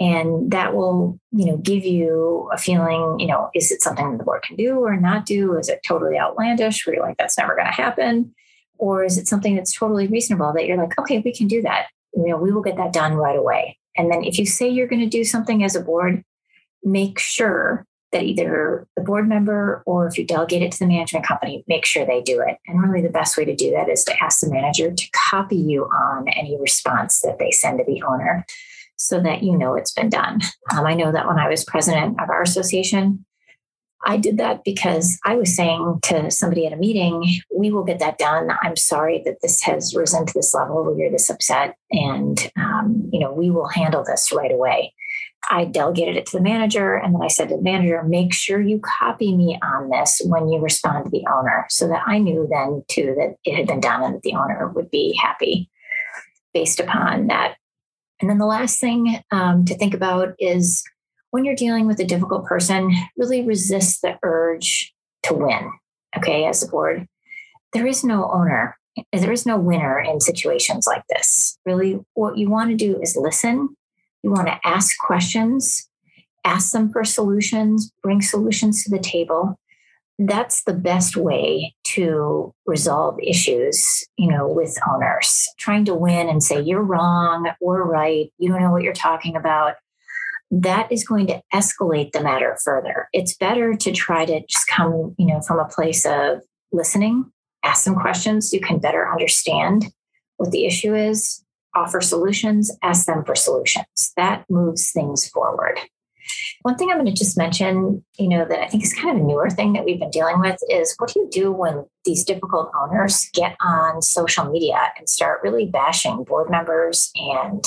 And that will, you know, give you a feeling, you know, is it something the board can do or not do? Is it totally outlandish where you're like, that's never going to happen? Or is it something that's totally reasonable that you're like, okay, we can do that. You know, we will get that done right away. And then if you say you're going to do something as a board, make sure that either the board member or if you delegate it to the management company, make sure they do it. And really, the best way to do that is to ask the manager to copy you on any response that they send to the owner so that you know it's been done. Um, I know that when I was president of our association, I did that because I was saying to somebody at a meeting, we will get that done. I'm sorry that this has risen to this level where you're this upset. And, um, you know, we will handle this right away. I delegated it to the manager. And then I said to the manager, make sure you copy me on this when you respond to the owner so that I knew then too that it had been done and that the owner would be happy based upon that. And then the last thing um, to think about is when you're dealing with a difficult person, really resist the urge to win. Okay, as a board, there is no owner, there is no winner in situations like this. Really, what you want to do is listen. You want to ask questions, ask them for solutions, bring solutions to the table. That's the best way to resolve issues, you know, with owners. Trying to win and say, you're wrong, we're right, you don't know what you're talking about that is going to escalate the matter further. It's better to try to just come, you know, from a place of listening, ask some questions you can better understand what the issue is, offer solutions, ask them for solutions. That moves things forward. One thing I'm going to just mention, you know, that I think is kind of a newer thing that we've been dealing with is what do you do when these difficult owners get on social media and start really bashing board members and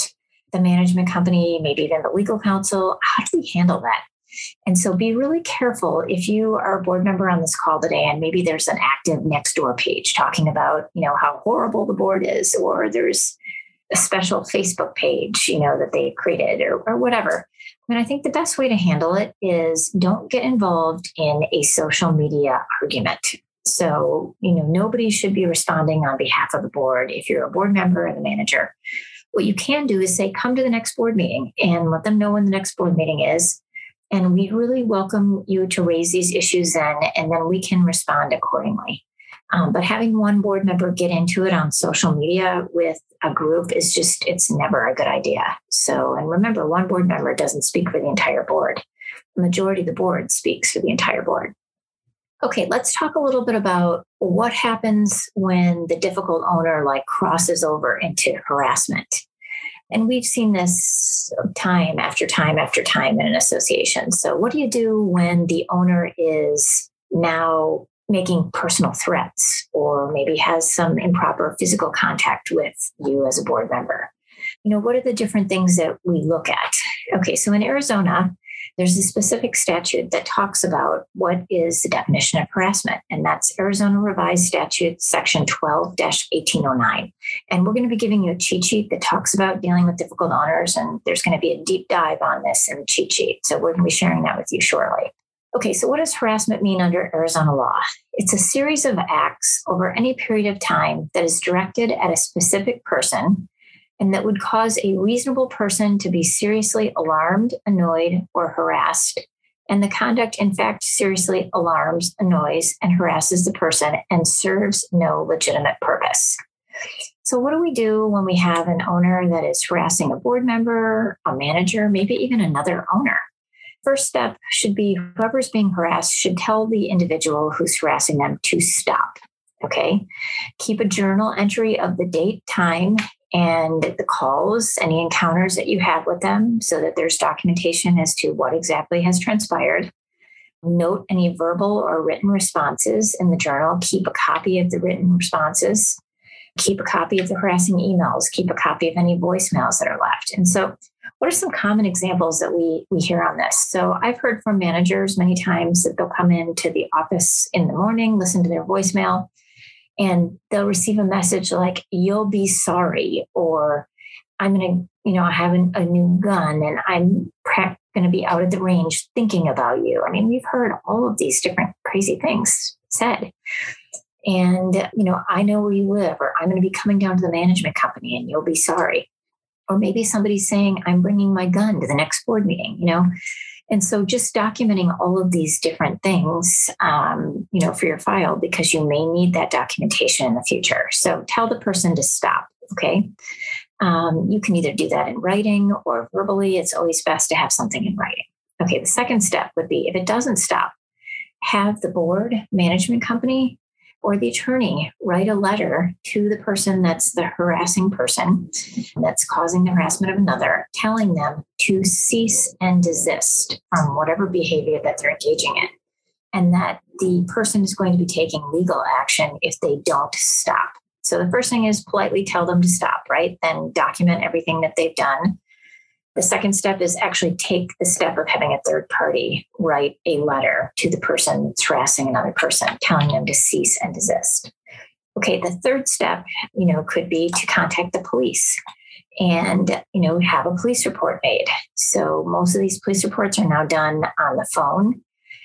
the management company, maybe even the legal counsel. How do we handle that? And so be really careful if you are a board member on this call today and maybe there's an active Nextdoor page talking about, you know, how horrible the board is, or there's a special Facebook page, you know, that they created or, or whatever. I mean, I think the best way to handle it is don't get involved in a social media argument. So, you know, nobody should be responding on behalf of the board if you're a board member and the manager. What you can do is say, come to the next board meeting and let them know when the next board meeting is. And we really welcome you to raise these issues then, and then we can respond accordingly. Um, but having one board member get into it on social media with a group is just, it's never a good idea. So, and remember, one board member doesn't speak for the entire board. The majority of the board speaks for the entire board. Okay, let's talk a little bit about what happens when the difficult owner like crosses over into harassment. And we've seen this time after time after time in an association. So, what do you do when the owner is now making personal threats or maybe has some improper physical contact with you as a board member? You know, what are the different things that we look at? Okay, so in Arizona, there's a specific statute that talks about what is the definition of harassment, and that's Arizona Revised Statute Section 12 1809. And we're going to be giving you a cheat sheet that talks about dealing with difficult owners, and there's going to be a deep dive on this in the cheat sheet. So we're going to be sharing that with you shortly. Okay, so what does harassment mean under Arizona law? It's a series of acts over any period of time that is directed at a specific person and that would cause a reasonable person to be seriously alarmed, annoyed, or harassed. And the conduct, in fact, seriously alarms, annoys, and harasses the person and serves no legitimate purpose. So, what do we do when we have an owner that is harassing a board member, a manager, maybe even another owner? First step should be whoever's being harassed should tell the individual who's harassing them to stop. Okay. Keep a journal entry of the date, time, and the calls, any encounters that you have with them, so that there's documentation as to what exactly has transpired. Note any verbal or written responses in the journal. Keep a copy of the written responses. Keep a copy of the harassing emails. Keep a copy of any voicemails that are left. And so, what are some common examples that we we hear on this? So, I've heard from managers many times that they'll come into the office in the morning, listen to their voicemail, and they'll receive a message like you'll be sorry or i'm going to you know I have an, a new gun and i'm going to be out of the range thinking about you. I mean we've heard all of these different crazy things said. And you know i know where you live or i'm going to be coming down to the management company and you'll be sorry. Or maybe somebody's saying i'm bringing my gun to the next board meeting you know and so just documenting all of these different things, um, you know, for your file, because you may need that documentation in the future. So tell the person to stop. Okay. Um, you can either do that in writing or verbally. It's always best to have something in writing. Okay. The second step would be if it doesn't stop, have the board management company or the attorney write a letter to the person that's the harassing person that's causing the harassment of another, telling them to cease and desist from whatever behavior that they're engaging in. and that the person is going to be taking legal action if they don't stop. So the first thing is politely tell them to stop, right? Then document everything that they've done. The second step is actually take the step of having a third party write a letter to the person that's harassing another person, telling them to cease and desist. Okay, the third step, you know, could be to contact the police and you know have a police report made so most of these police reports are now done on the phone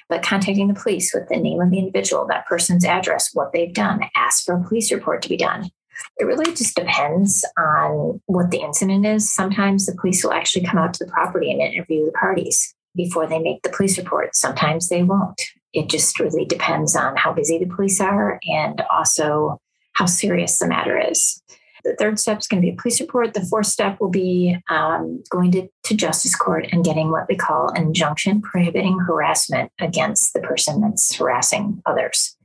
but contacting the police with the name of the individual that person's address what they've done ask for a police report to be done it really just depends on what the incident is sometimes the police will actually come out to the property and interview the parties before they make the police report sometimes they won't it just really depends on how busy the police are and also how serious the matter is the third step is going to be a police report. The fourth step will be um, going to, to justice court and getting what we call an injunction prohibiting harassment against the person that's harassing others.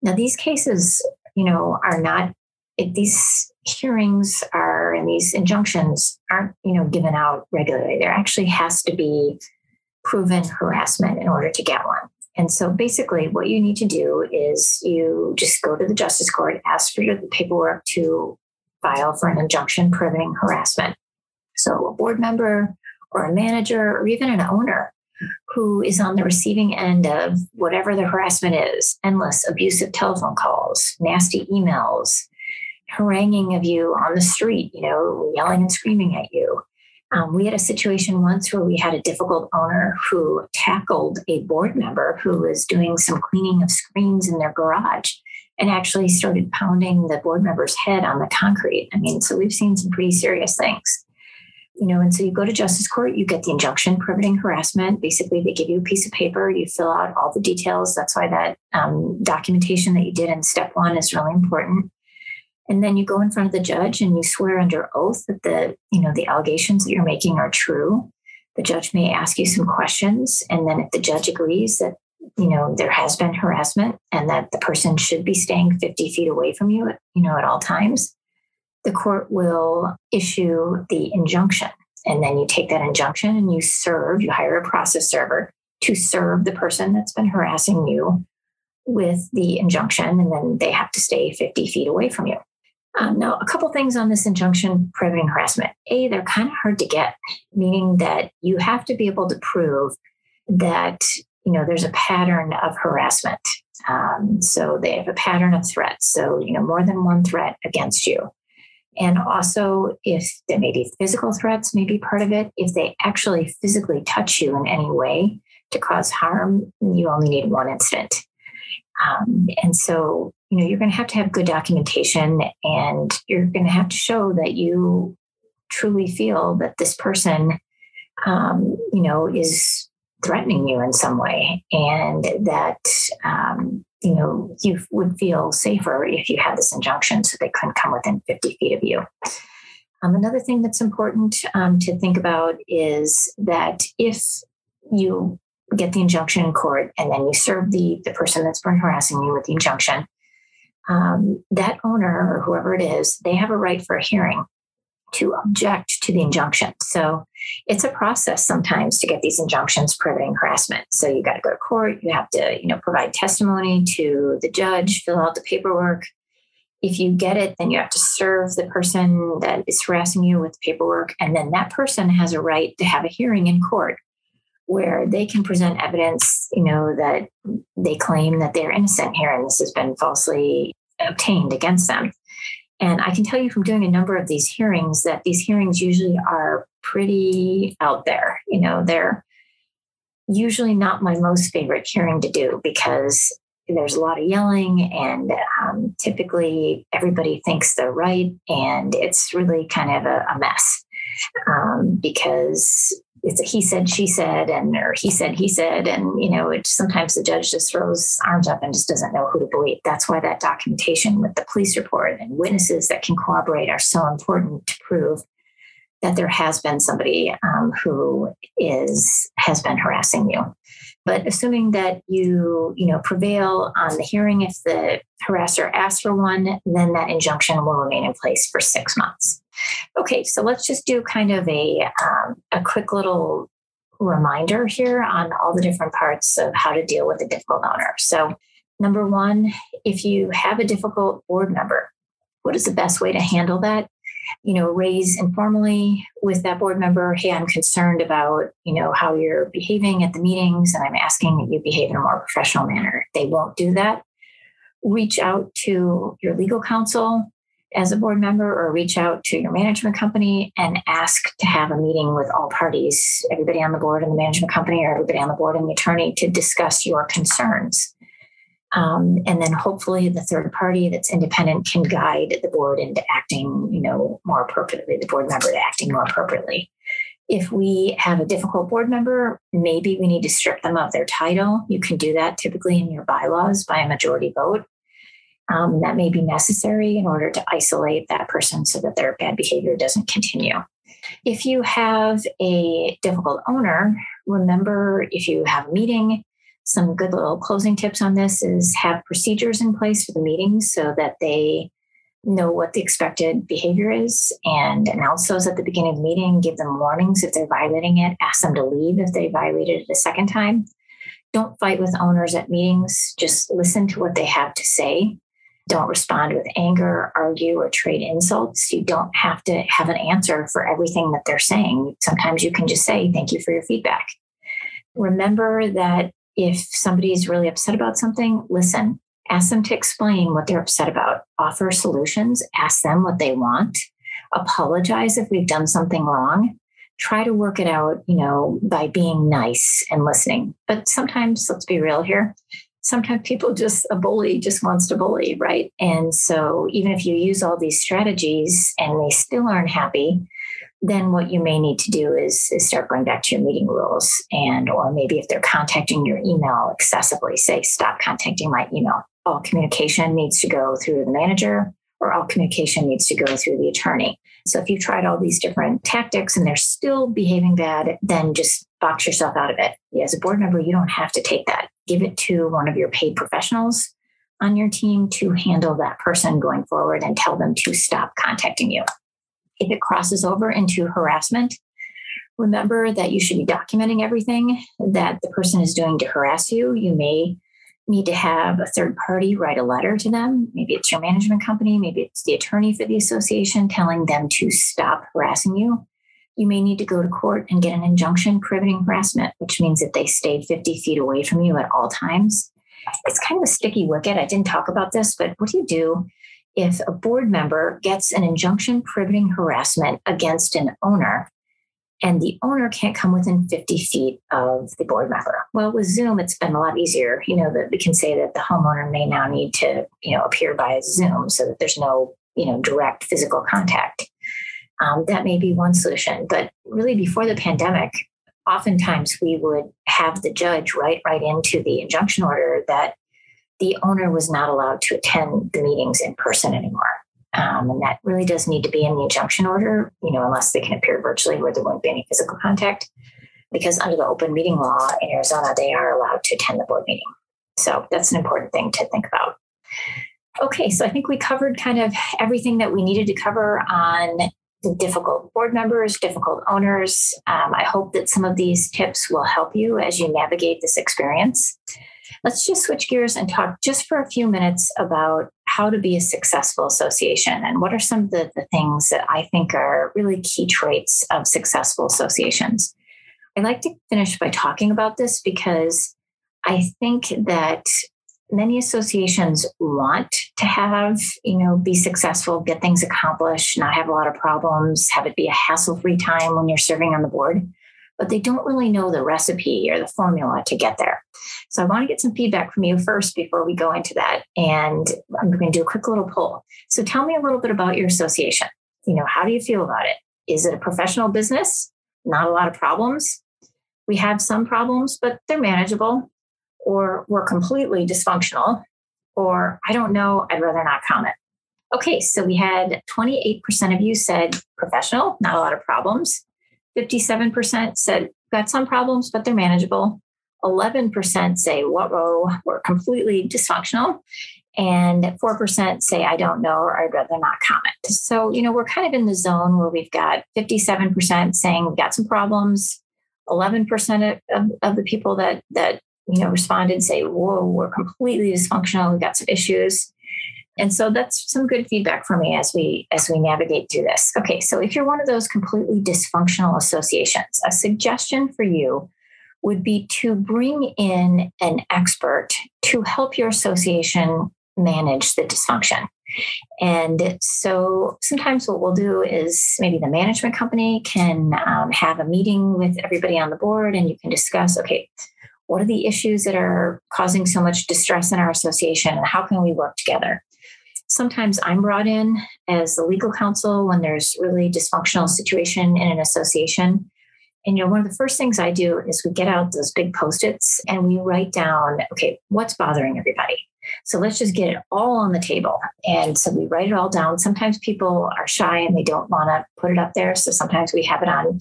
Now, these cases, you know, are not, it, these hearings are and these injunctions aren't, you know, given out regularly. There actually has to be proven harassment in order to get one. And so basically, what you need to do is you just go to the justice court, ask for your paperwork to file for an injunction prohibiting harassment. So, a board member or a manager or even an owner who is on the receiving end of whatever the harassment is endless abusive telephone calls, nasty emails, haranguing of you on the street, you know, yelling and screaming at you. Um, we had a situation once where we had a difficult owner who tackled a board member who was doing some cleaning of screens in their garage and actually started pounding the board member's head on the concrete. I mean, so we've seen some pretty serious things. You know, and so you go to justice court, you get the injunction prohibiting harassment. Basically, they give you a piece of paper, you fill out all the details. That's why that um, documentation that you did in step one is really important. And then you go in front of the judge and you swear under oath that the, you know, the allegations that you're making are true. The judge may ask you some questions, and then if the judge agrees that you know there has been harassment and that the person should be staying 50 feet away from you you know at all times the court will issue the injunction and then you take that injunction and you serve you hire a process server to serve the person that's been harassing you with the injunction and then they have to stay 50 feet away from you um, now a couple things on this injunction prohibiting harassment a they're kind of hard to get meaning that you have to be able to prove that you know, there's a pattern of harassment. Um, so they have a pattern of threats. So, you know, more than one threat against you. And also, if there may be physical threats, may be part of it. If they actually physically touch you in any way to cause harm, you only need one incident. Um, and so, you know, you're going to have to have good documentation and you're going to have to show that you truly feel that this person, um, you know, is threatening you in some way and that um, you know you would feel safer if you had this injunction so they couldn't come within 50 feet of you. Um, another thing that's important um, to think about is that if you get the injunction in court and then you serve the, the person that's been harassing you with the injunction um, that owner or whoever it is they have a right for a hearing to object to the injunction. So it's a process sometimes to get these injunctions prohibiting harassment. So you got to go to court, you have to, you know, provide testimony to the judge, fill out the paperwork. If you get it, then you have to serve the person that is harassing you with paperwork. And then that person has a right to have a hearing in court where they can present evidence, you know, that they claim that they're innocent here and this has been falsely obtained against them. And I can tell you from doing a number of these hearings that these hearings usually are pretty out there. You know, they're usually not my most favorite hearing to do because there's a lot of yelling and um, typically everybody thinks they're right and it's really kind of a, a mess um, because it's a he said she said and or he said he said and you know it sometimes the judge just throws arms up and just doesn't know who to believe. That's why that documentation with the police report and witnesses that can corroborate are so important to prove that there has been somebody um, who is has been harassing you. But assuming that you you know prevail on the hearing if the harasser asks for one then that injunction will remain in place for six months Okay, so let's just do kind of a um, a quick little reminder here on all the different parts of how to deal with a difficult owner. So, number one, if you have a difficult board member, what is the best way to handle that? You know, raise informally with that board member, hey, I'm concerned about, you know, how you're behaving at the meetings, and I'm asking that you behave in a more professional manner. They won't do that. Reach out to your legal counsel as a board member or reach out to your management company and ask to have a meeting with all parties, everybody on the board and the management company, or everybody on the board and the attorney to discuss your concerns. Um, and then hopefully the third party that's independent can guide the board into acting, you know, more appropriately, the board member to acting more appropriately. If we have a difficult board member, maybe we need to strip them of their title. You can do that typically in your bylaws by a majority vote um, that may be necessary in order to isolate that person so that their bad behavior doesn't continue. If you have a difficult owner, remember if you have a meeting, some good little closing tips on this is have procedures in place for the meetings so that they know what the expected behavior is and announce those at the beginning of the meeting, give them warnings if they're violating it, ask them to leave if they violated it a second time. Don't fight with owners at meetings, just listen to what they have to say don't respond with anger, argue, or trade insults. You don't have to have an answer for everything that they're saying. Sometimes you can just say, Thank you for your feedback. Remember that if somebody's really upset about something, listen, ask them to explain what they're upset about, offer solutions, ask them what they want, apologize if we've done something wrong. Try to work it out, you know, by being nice and listening. But sometimes, let's be real here, sometimes people just a bully just wants to bully right? And so even if you use all these strategies and they still aren't happy then what you may need to do is, is start going back to your meeting rules and or maybe if they're contacting your email excessively say stop contacting my email. All communication needs to go through the manager or all communication needs to go through the attorney. So if you've tried all these different tactics and they're still behaving bad then just box yourself out of it. As a board member you don't have to take that give it to one of your paid professionals on your team to handle that person going forward and tell them to stop contacting you. If it crosses over into harassment, remember that you should be documenting everything that the person is doing to harass you. You may need to have a third party write a letter to them. Maybe it's your management company, maybe it's the attorney for the association telling them to stop harassing you you may need to go to court and get an injunction prohibiting harassment, which means that they stayed 50 feet away from you at all times. It's kind of a sticky wicket. I didn't talk about this, but what do you do if a board member gets an injunction prohibiting harassment against an owner and the owner can't come within 50 feet of the board member. Well, with Zoom, it's been a lot easier. You know, that we can say that the homeowner may now need to, you know, appear by Zoom so that there's no, you know, direct physical contact. Um, that may be one solution. But really, before the pandemic, oftentimes we would have the judge write right into the injunction order that the owner was not allowed to attend the meetings in person anymore. Um, and that really does need to be in the injunction order, you know, unless they can appear virtually where there won't be any physical contact. Because under the open meeting law in Arizona, they are allowed to attend the board meeting. So that's an important thing to think about. Okay, so I think we covered kind of everything that we needed to cover on difficult board members, difficult owners. Um, I hope that some of these tips will help you as you navigate this experience. Let's just switch gears and talk just for a few minutes about how to be a successful association and what are some of the, the things that I think are really key traits of successful associations. I'd like to finish by talking about this because I think that many associations want to have, you know, be successful, get things accomplished, not have a lot of problems, have it be a hassle free time when you're serving on the board, but they don't really know the recipe or the formula to get there. So I want to get some feedback from you first before we go into that. And I'm going to do a quick little poll. So tell me a little bit about your association. You know, how do you feel about it? Is it a professional business? Not a lot of problems. We have some problems, but they're manageable or we're completely dysfunctional, or I don't know, I'd rather not comment. Okay, so we had 28% of you said professional, not a lot of problems. 57% said got some problems, but they're manageable. 11% say, whoa, we're completely dysfunctional. And 4% say, I don't know, or I'd rather not comment. So, you know, we're kind of in the zone where we've got 57% saying we've got some problems, 11% of, of the people that that you know responded and say, "Whoa, we're completely dysfunctional. We've got some issues." And so that's some good feedback for me as we as we navigate through this. Okay, so if you're one of those completely dysfunctional associations, a suggestion for you would be to bring in an expert to help your association manage the dysfunction. And so sometimes what we'll do is maybe the management company can um, have a meeting with everybody on the board and you can discuss okay, what are the issues that are causing so much distress in our association and how can we work together? Sometimes I'm brought in as the legal counsel when there's really dysfunctional situation in an association. And you know, one of the first things I do is we get out those big post-its and we write down, okay, what's bothering everybody? So let's just get it all on the table. And so we write it all down. Sometimes people are shy and they don't want to put it up there. So sometimes we have it on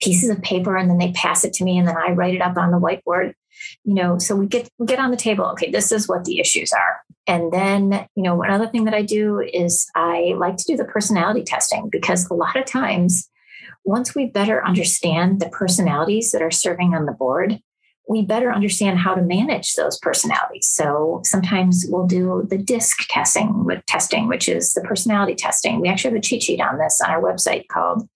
pieces of paper and then they pass it to me and then I write it up on the whiteboard. You know, so we get we get on the table. Okay, this is what the issues are. And then, you know, another thing that I do is I like to do the personality testing because a lot of times once we better understand the personalities that are serving on the board, we better understand how to manage those personalities. So sometimes we'll do the DISC testing with testing, which is the personality testing. We actually have a cheat sheet on this on our website called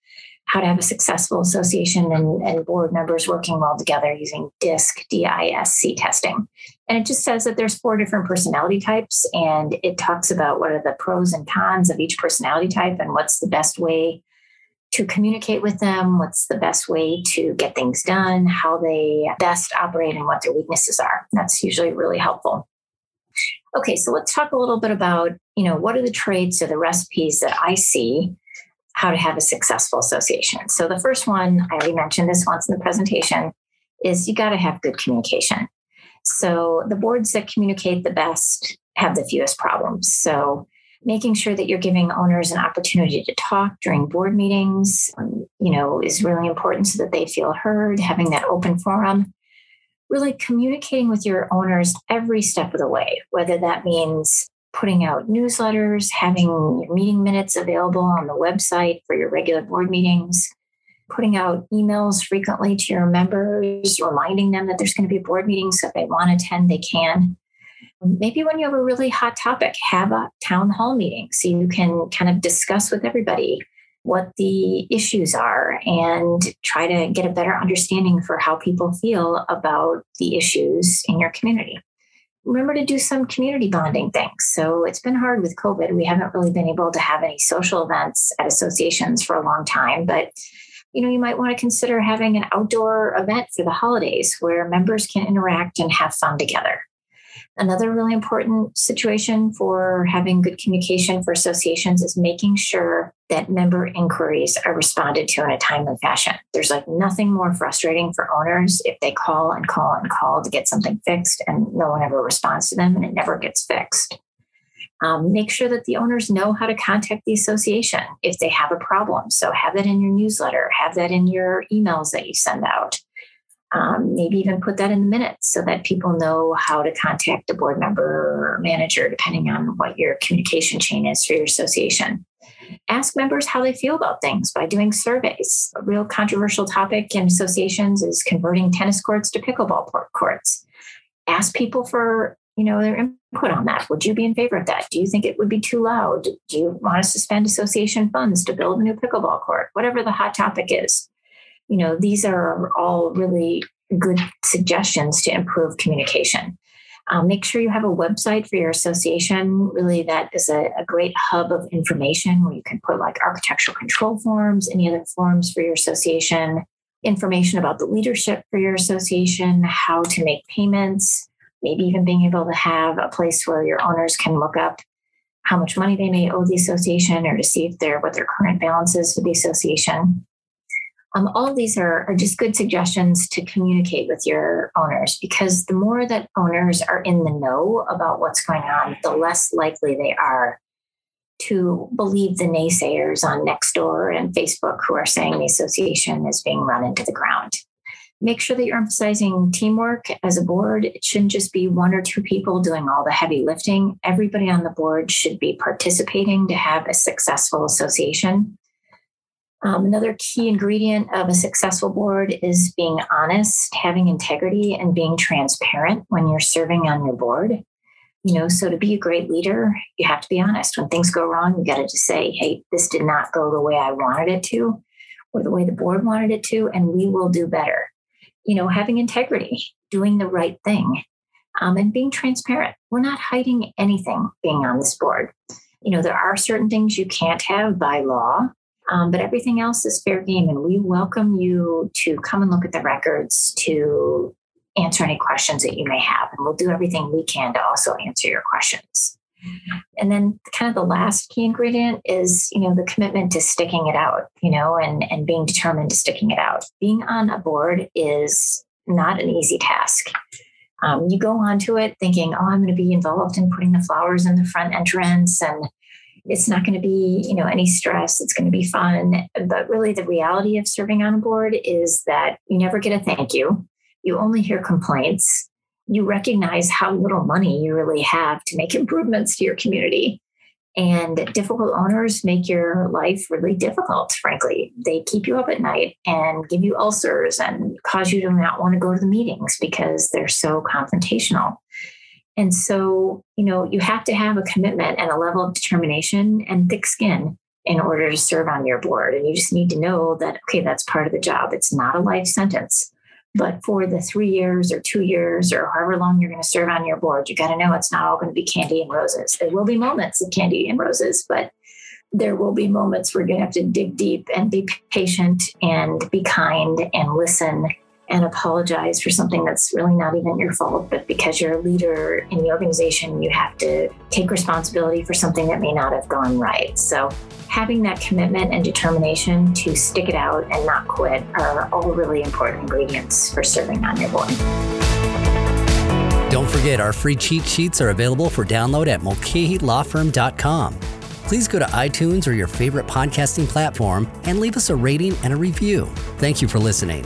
How to Have a Successful Association and, and Board Members Working Well Together using DISC, D-I-S-C testing. And it just says that there's four different personality types and it talks about what are the pros and cons of each personality type and what's the best way to communicate with them, what's the best way to get things done, how they best operate, and what their weaknesses are. That's usually really helpful. Okay, so let's talk a little bit about, you know, what are the traits or the recipes that I see how to have a successful association. So the first one, I already mentioned this once in the presentation, is you got to have good communication. So the boards that communicate the best have the fewest problems. So making sure that you're giving owners an opportunity to talk during board meetings um, you know is really important so that they feel heard having that open forum really communicating with your owners every step of the way whether that means putting out newsletters having meeting minutes available on the website for your regular board meetings putting out emails frequently to your members reminding them that there's going to be a board meeting so if they want to attend they can maybe when you have a really hot topic, have a town hall meeting so you can kind of discuss with everybody what the issues are and try to get a better understanding for how people feel about the issues in your community. Remember to do some community bonding things. So it's been hard with COVID. We haven't really been able to have any social events at associations for a long time, but you know, you might want to consider having an outdoor event for the holidays where members can interact and have fun together. Another really important situation for having good communication for associations is making sure that member inquiries are responded to in a timely fashion. There's like nothing more frustrating for owners if they call and call and call to get something fixed and no one ever responds to them and it never gets fixed. Um, make sure that the owners know how to contact the association if they have a problem. So have that in your newsletter, have that in your emails that you send out um, maybe even put that in the minutes so that people know how to contact a board member or manager, depending on what your communication chain is for your association. Ask members how they feel about things by doing surveys. A real controversial topic in associations is converting tennis courts to pickleball courts. Ask people for you know their input on that. Would you be in favor of that? Do you think it would be too loud? Do you want us to spend association funds to build a new pickleball court? Whatever the hot topic is you know, these are all really good suggestions to improve communication. Um, make sure you have a website for your association. Really, that is a, a, great hub of information where you can put like architectural control forms, any other forms for your association, information about the leadership for your association, how to make payments, maybe even being able to have a place where your owners can look up how much money they may owe the association or to see if they're what their current balance is for the association. Um, all of these are, are just good suggestions to communicate with your owners because the more that owners are in the know about what's going on, the less likely they are to believe the naysayers on Nextdoor and Facebook who are saying the association is being run into the ground. Make sure that you're emphasizing teamwork as a board. It shouldn't just be one or two people doing all the heavy lifting. Everybody on the board should be participating to have a successful association Um, another key ingredient of a successful board is being honest, having integrity, and being transparent when you're serving on your board. You know, so to be a great leader, you have to be honest. When things go wrong, you got to just say, hey, this did not go the way I wanted it to, or the way the board wanted it to, and we will do better. You know, having integrity, doing the right thing, um, and being transparent. We're not hiding anything being on this board. You know, there are certain things you can't have by law, um, but everything else is fair game. And we welcome you to come and look at the records to answer any questions that you may have. And we'll do everything we can to also answer your questions. And then kind of the last key ingredient is, you know, the commitment to sticking it out, you know, and, and being determined to sticking it out. Being on a board is not an easy task. Um, you go onto it thinking, oh, I'm going to be involved in putting the flowers in the front entrance and it's not going to be, you know, any stress. It's going to be fun. But really the reality of serving on a board is that you never get a thank you you only hear complaints. You recognize how little money you really have to make improvements to your community. And difficult owners make your life really difficult, frankly. They keep you up at night and give you ulcers and cause you to not want to go to the meetings because they're so confrontational. And so, you know, you have to have a commitment and a level of determination and thick skin in order to serve on your board. And you just need to know that, okay, that's part of the job. It's not a life sentence. But for the three years or two years or however long you're going to serve on your board, you got to know it's not all going to be candy and roses. There will be moments of candy and roses, but there will be moments where you're going to have to dig deep and be patient and be kind and listen and apologize for something that's really not even your fault. But because you're a leader in the organization, you have to take responsibility for something that may not have gone right. So having that commitment and determination to stick it out and not quit are all really important ingredients for serving on your board. Don't forget, our free cheat sheets are available for download at mulcahylawfirm.com. Please go to iTunes or your favorite podcasting platform and leave us a rating and a review. Thank you for listening.